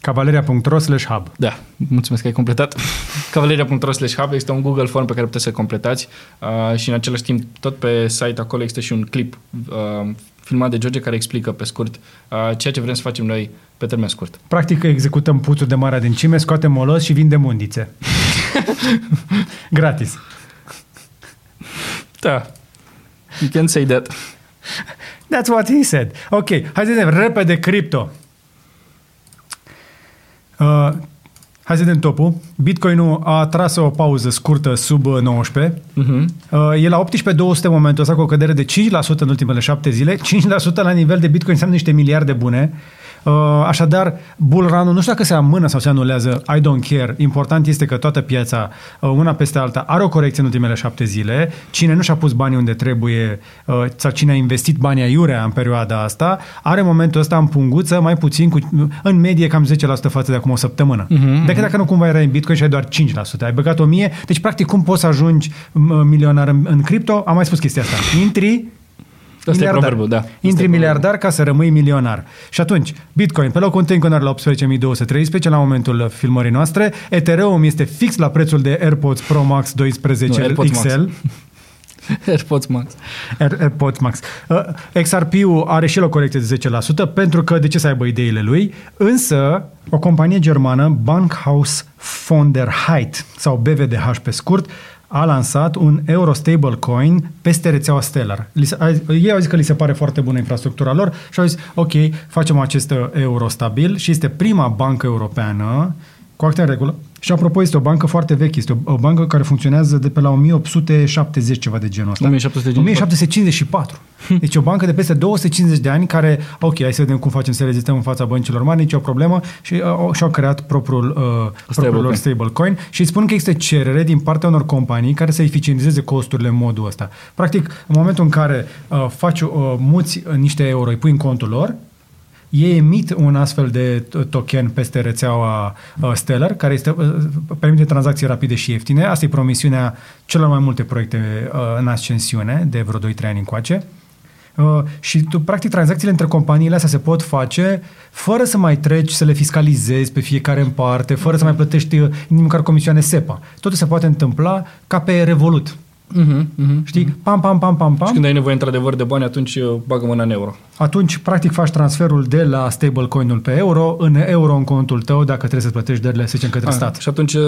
S1: Cavaleria.ro slash hub.
S2: Da, mulțumesc că ai completat. Cavaleria.ro slash hub este un Google Form pe care puteți să completați uh, și în același timp tot pe site acolo există și un clip uh, filmat de George care explică pe scurt uh, ceea ce vrem să facem noi pe termen scurt.
S1: Practic executăm puțuri de mare adâncime, scoatem molos și vindem undițe. Gratis.
S2: Da. You can say that.
S1: That's what he said. Ok, hai să vedem repede cripto. Uh, hai să vedem topul. Bitcoinul a tras o pauză scurtă sub uh, 19.
S2: Uh-huh.
S1: Uh, e la 18.200 în momentul ăsta cu o cădere de 5% în ultimele șapte zile. 5% la nivel de Bitcoin înseamnă niște miliarde bune. Uh, așadar, bull run-ul nu știu dacă se amână sau se anulează, I don't care. Important este că toată piața, uh, una peste alta, are o corecție în ultimele șapte zile. Cine nu și-a pus banii unde trebuie uh, sau cine a investit banii aiurea în perioada asta, are în momentul ăsta în punguță mai puțin, cu, în medie cam 10% față de acum o săptămână. Uh-huh, Decât dacă nu cumva erai în Bitcoin și ai doar 5%. Ai băgat 1000, deci practic cum poți să ajungi m- milionar în, în cripto? Am mai spus chestia asta. Intri,
S2: Asta e
S1: miliardar.
S2: proverbul, da. Asta e
S1: Intri
S2: proverbul.
S1: miliardar ca să rămâi milionar. Și atunci, Bitcoin pe locul întâi în continuare la 18.213 la momentul filmării noastre. Ethereum este fix la prețul de AirPods Pro Max 12
S2: Nu, AirPods
S1: XL.
S2: Max. AirPods Max.
S1: Air, AirPods Max. Uh, XRP-ul are și el o corecție de 10% pentru că de ce să aibă ideile lui? Însă, o companie germană, Bankhaus von der Heid, sau BVDH pe scurt, a lansat un euro stablecoin peste rețeaua Stellar. Li se, a, ei au zis că li se pare foarte bună infrastructura lor și au zis, ok, facem acest uh, euro stabil și este prima bancă europeană cu acte în regulă. Și apropo, este o bancă foarte veche, este o, o bancă care funcționează de pe la 1870 ceva de genul ăsta.
S2: 1754.
S1: 1754. Deci o bancă de peste 250 de ani care, ok, hai să vedem cum facem să rezistăm în fața băncilor mari, nicio problemă și uh, și-au creat propriul, uh, propriul lor stablecoin și îți spun că este cerere din partea unor companii care să eficientizeze costurile în modul ăsta. Practic, în momentul în care uh, faci, uh, muți niște euro, îi pui în contul lor, ei emit un astfel de token peste rețeaua uh, Stellar, care este, uh, permite tranzacții rapide și ieftine. Asta e promisiunea celor mai multe proiecte uh, în ascensiune de vreo 2-3 ani încoace. Uh, și tu, practic, tranzacțiile între companiile astea se pot face fără să mai treci, să le fiscalizezi pe fiecare în parte, fără să mai plătești uh, nici măcar comisioane SEPA. Totul se poate întâmpla ca pe Revolut.
S2: Uh-huh, uh-huh.
S1: Știi? Pam, pam, pam, pam, pam.
S2: Și când ai nevoie într-adevăr de bani, atunci uh, bagă mâna în euro.
S1: Atunci practic faci transferul de la stablecoin-ul pe euro în euro în contul tău dacă trebuie să plătești dările, să zicem, către
S2: Ah,
S1: stat.
S2: Și atunci uh,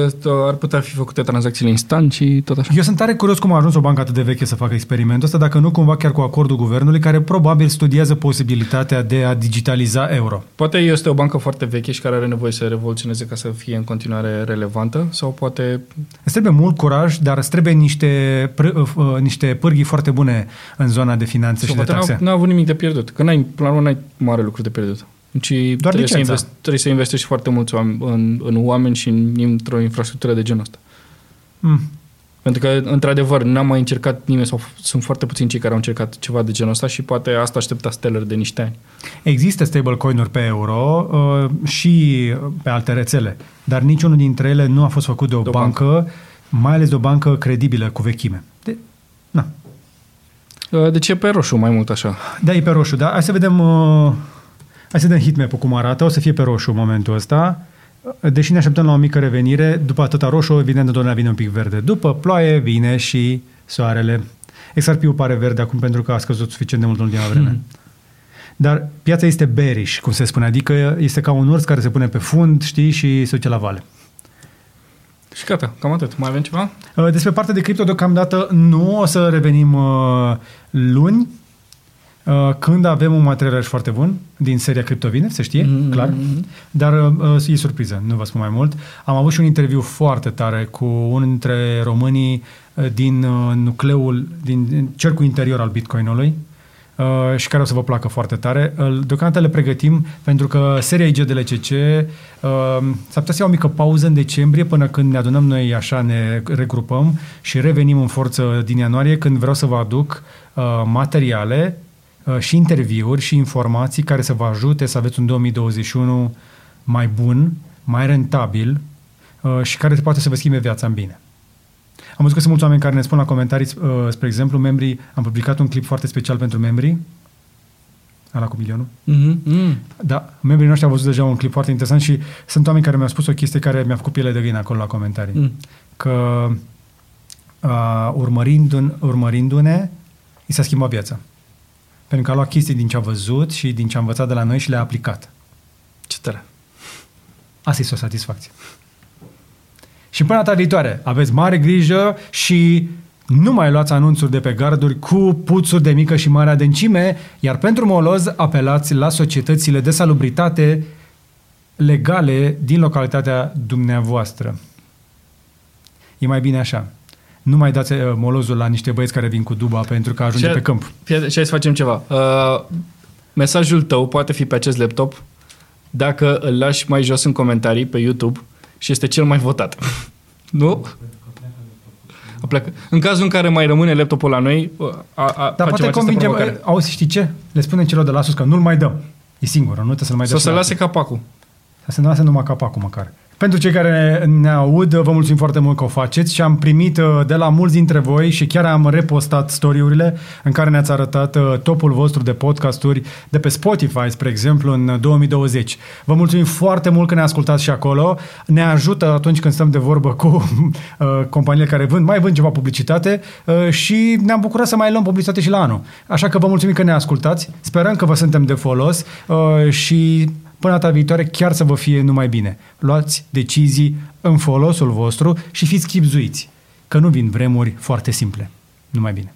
S2: ar putea fi făcute tranzacțiile instant și tot așa.
S1: Eu sunt tare curios cum a ajuns o bancă atât de veche să facă experimentul ăsta, dacă nu cumva chiar cu acordul guvernului, care probabil studiază posibilitatea de a digitaliza euro.
S2: Poate este o bancă foarte veche și care are nevoie să revoluționeze ca să fie în continuare relevantă sau poate...
S1: Îți trebuie mult curaj, dar îți trebuie niște, pr- uh, uh, niște pârghii foarte bune în zona de finanțe
S2: Sau
S1: și de
S2: poate
S1: taxe.
S2: n-a, n-a avut nimic de pierdut. Că n-ai, până la urmă, n-ai mare lucru de pierdut. Ci trebuie, să
S1: licența.
S2: invest, trebuie să investești foarte mulți oameni, în, în oameni și în, într-o infrastructură de genul ăsta.
S1: Mm.
S2: Pentru că, într-adevăr, n-am mai încercat nimeni sau f- sunt foarte puțini cei care au încercat ceva de genul ăsta și poate asta aștepta Stellar de niște ani.
S1: Există stablecoin-uri pe euro uh, și pe alte rețele, dar niciunul dintre ele nu a fost făcut de o,
S2: De o
S1: bancă, mai ales de o bancă credibilă, cu vechime. De, na.
S2: Uh, De ce pe roșu mai mult așa?
S1: Da, e pe roșu, da? Hai să vedem, uh, hai să vedem hitmap-ul cum arată. O să fie pe roșu în momentul ăsta. Uh, Deși ne așteptăm la o mică revenire, după atâta roșu, evident, întotdeauna vine un pic verde. După ploaie vine și soarele. XRP-ul pare verde acum pentru că a scăzut suficient de mult în ultima vreme.
S2: Hmm.
S1: Dar piața este bearish, cum se spune, adică este ca un urs care se pune pe fund, știi, și se duce la vale.
S2: Și gata, cam atât. Mai avem ceva?
S1: Uh, Despre partea de cripto deocamdată nu o să revenim uh, luni, uh, când avem un material foarte bun din seria Criptovine, se știe,
S2: Mhm.
S1: clar. Dar uh, e surpriză, nu vă spun mai mult. Am avut și un interviu foarte tare cu unul dintre românii uh, din uh, nucleul, din, din cercul interior al Bitcoinului uh, și care o să vă placă foarte tare. Uh, Deocamdată le pregătim pentru că seria IGDLCC uh, s-ar putea să ia o mică pauză în decembrie până când ne adunăm noi așa, ne regrupăm și revenim în forță din ianuarie când vreau să vă aduc uh, materiale uh, și interviuri și informații care să vă ajute să aveți un 2021 mai bun, mai rentabil uh, și care poate să vă schimbe viața în bine. Am văzut că sunt mulți oameni care ne spun la comentarii, uh, spre exemplu, membrii, am publicat un clip foarte special pentru membrii, ala cu milionul.
S2: Mm-hmm. Mm.
S1: Da, membrii noștri au văzut deja un clip foarte interesant și sunt oameni care mi-au spus o chestie care mi-a făcut piele de găină acolo la comentarii.
S2: Mm.
S1: Că uh, urmărindu- urmărindu-ne, i s-a schimbat viața. Pentru că a luat chestii din ce a văzut și din ce a învățat de la noi și le-a aplicat.
S2: Ce tare.
S1: Asta este o satisfacție. Și până data viitoare, aveți mare grijă și nu mai luați anunțuri de pe garduri cu puțuri de mică și mare adâncime, iar pentru moloz apelați la societățile de salubritate legale din localitatea dumneavoastră. E mai bine așa. Nu mai dați uh, molozul la niște băieți care vin cu duba pentru că ajunge
S2: Și-
S1: pe câmp.
S2: Fii atent, Și hai să facem ceva. Uh, mesajul tău poate fi pe acest laptop dacă îl lași mai jos în comentarii pe YouTube și este cel mai votat. nu? A plecat. În cazul în care mai rămâne laptopul la noi, uh, a, a,
S1: Dar
S2: facem
S1: poate
S2: această
S1: convingem,
S2: provocare.
S1: auzi, știi ce? Le spunem celor de la sus că nu-l mai dăm. E singur, nu trebuie să-l mai
S2: Sau
S1: dăm.
S2: să lase capacul.
S1: Să se lase numai capacul măcar. Pentru cei care ne aud, vă mulțumim foarte mult că o faceți și am primit uh, de la mulți dintre voi și chiar am repostat story-urile în care ne-ați arătat uh, topul vostru de podcasturi de pe Spotify, spre exemplu, în 2020. Vă mulțumim foarte mult că ne ascultați și acolo. Ne ajută atunci când stăm de vorbă cu uh, companiile care vând, mai vând ceva publicitate uh, și ne-am bucurat să mai luăm publicitate și la anul. Așa că vă mulțumim că ne ascultați. Sperăm că vă suntem de folos uh, și Până data viitoare chiar să vă fie numai bine. Luați decizii în folosul vostru și fiți chipzuiți, că nu vin vremuri foarte simple. Numai bine.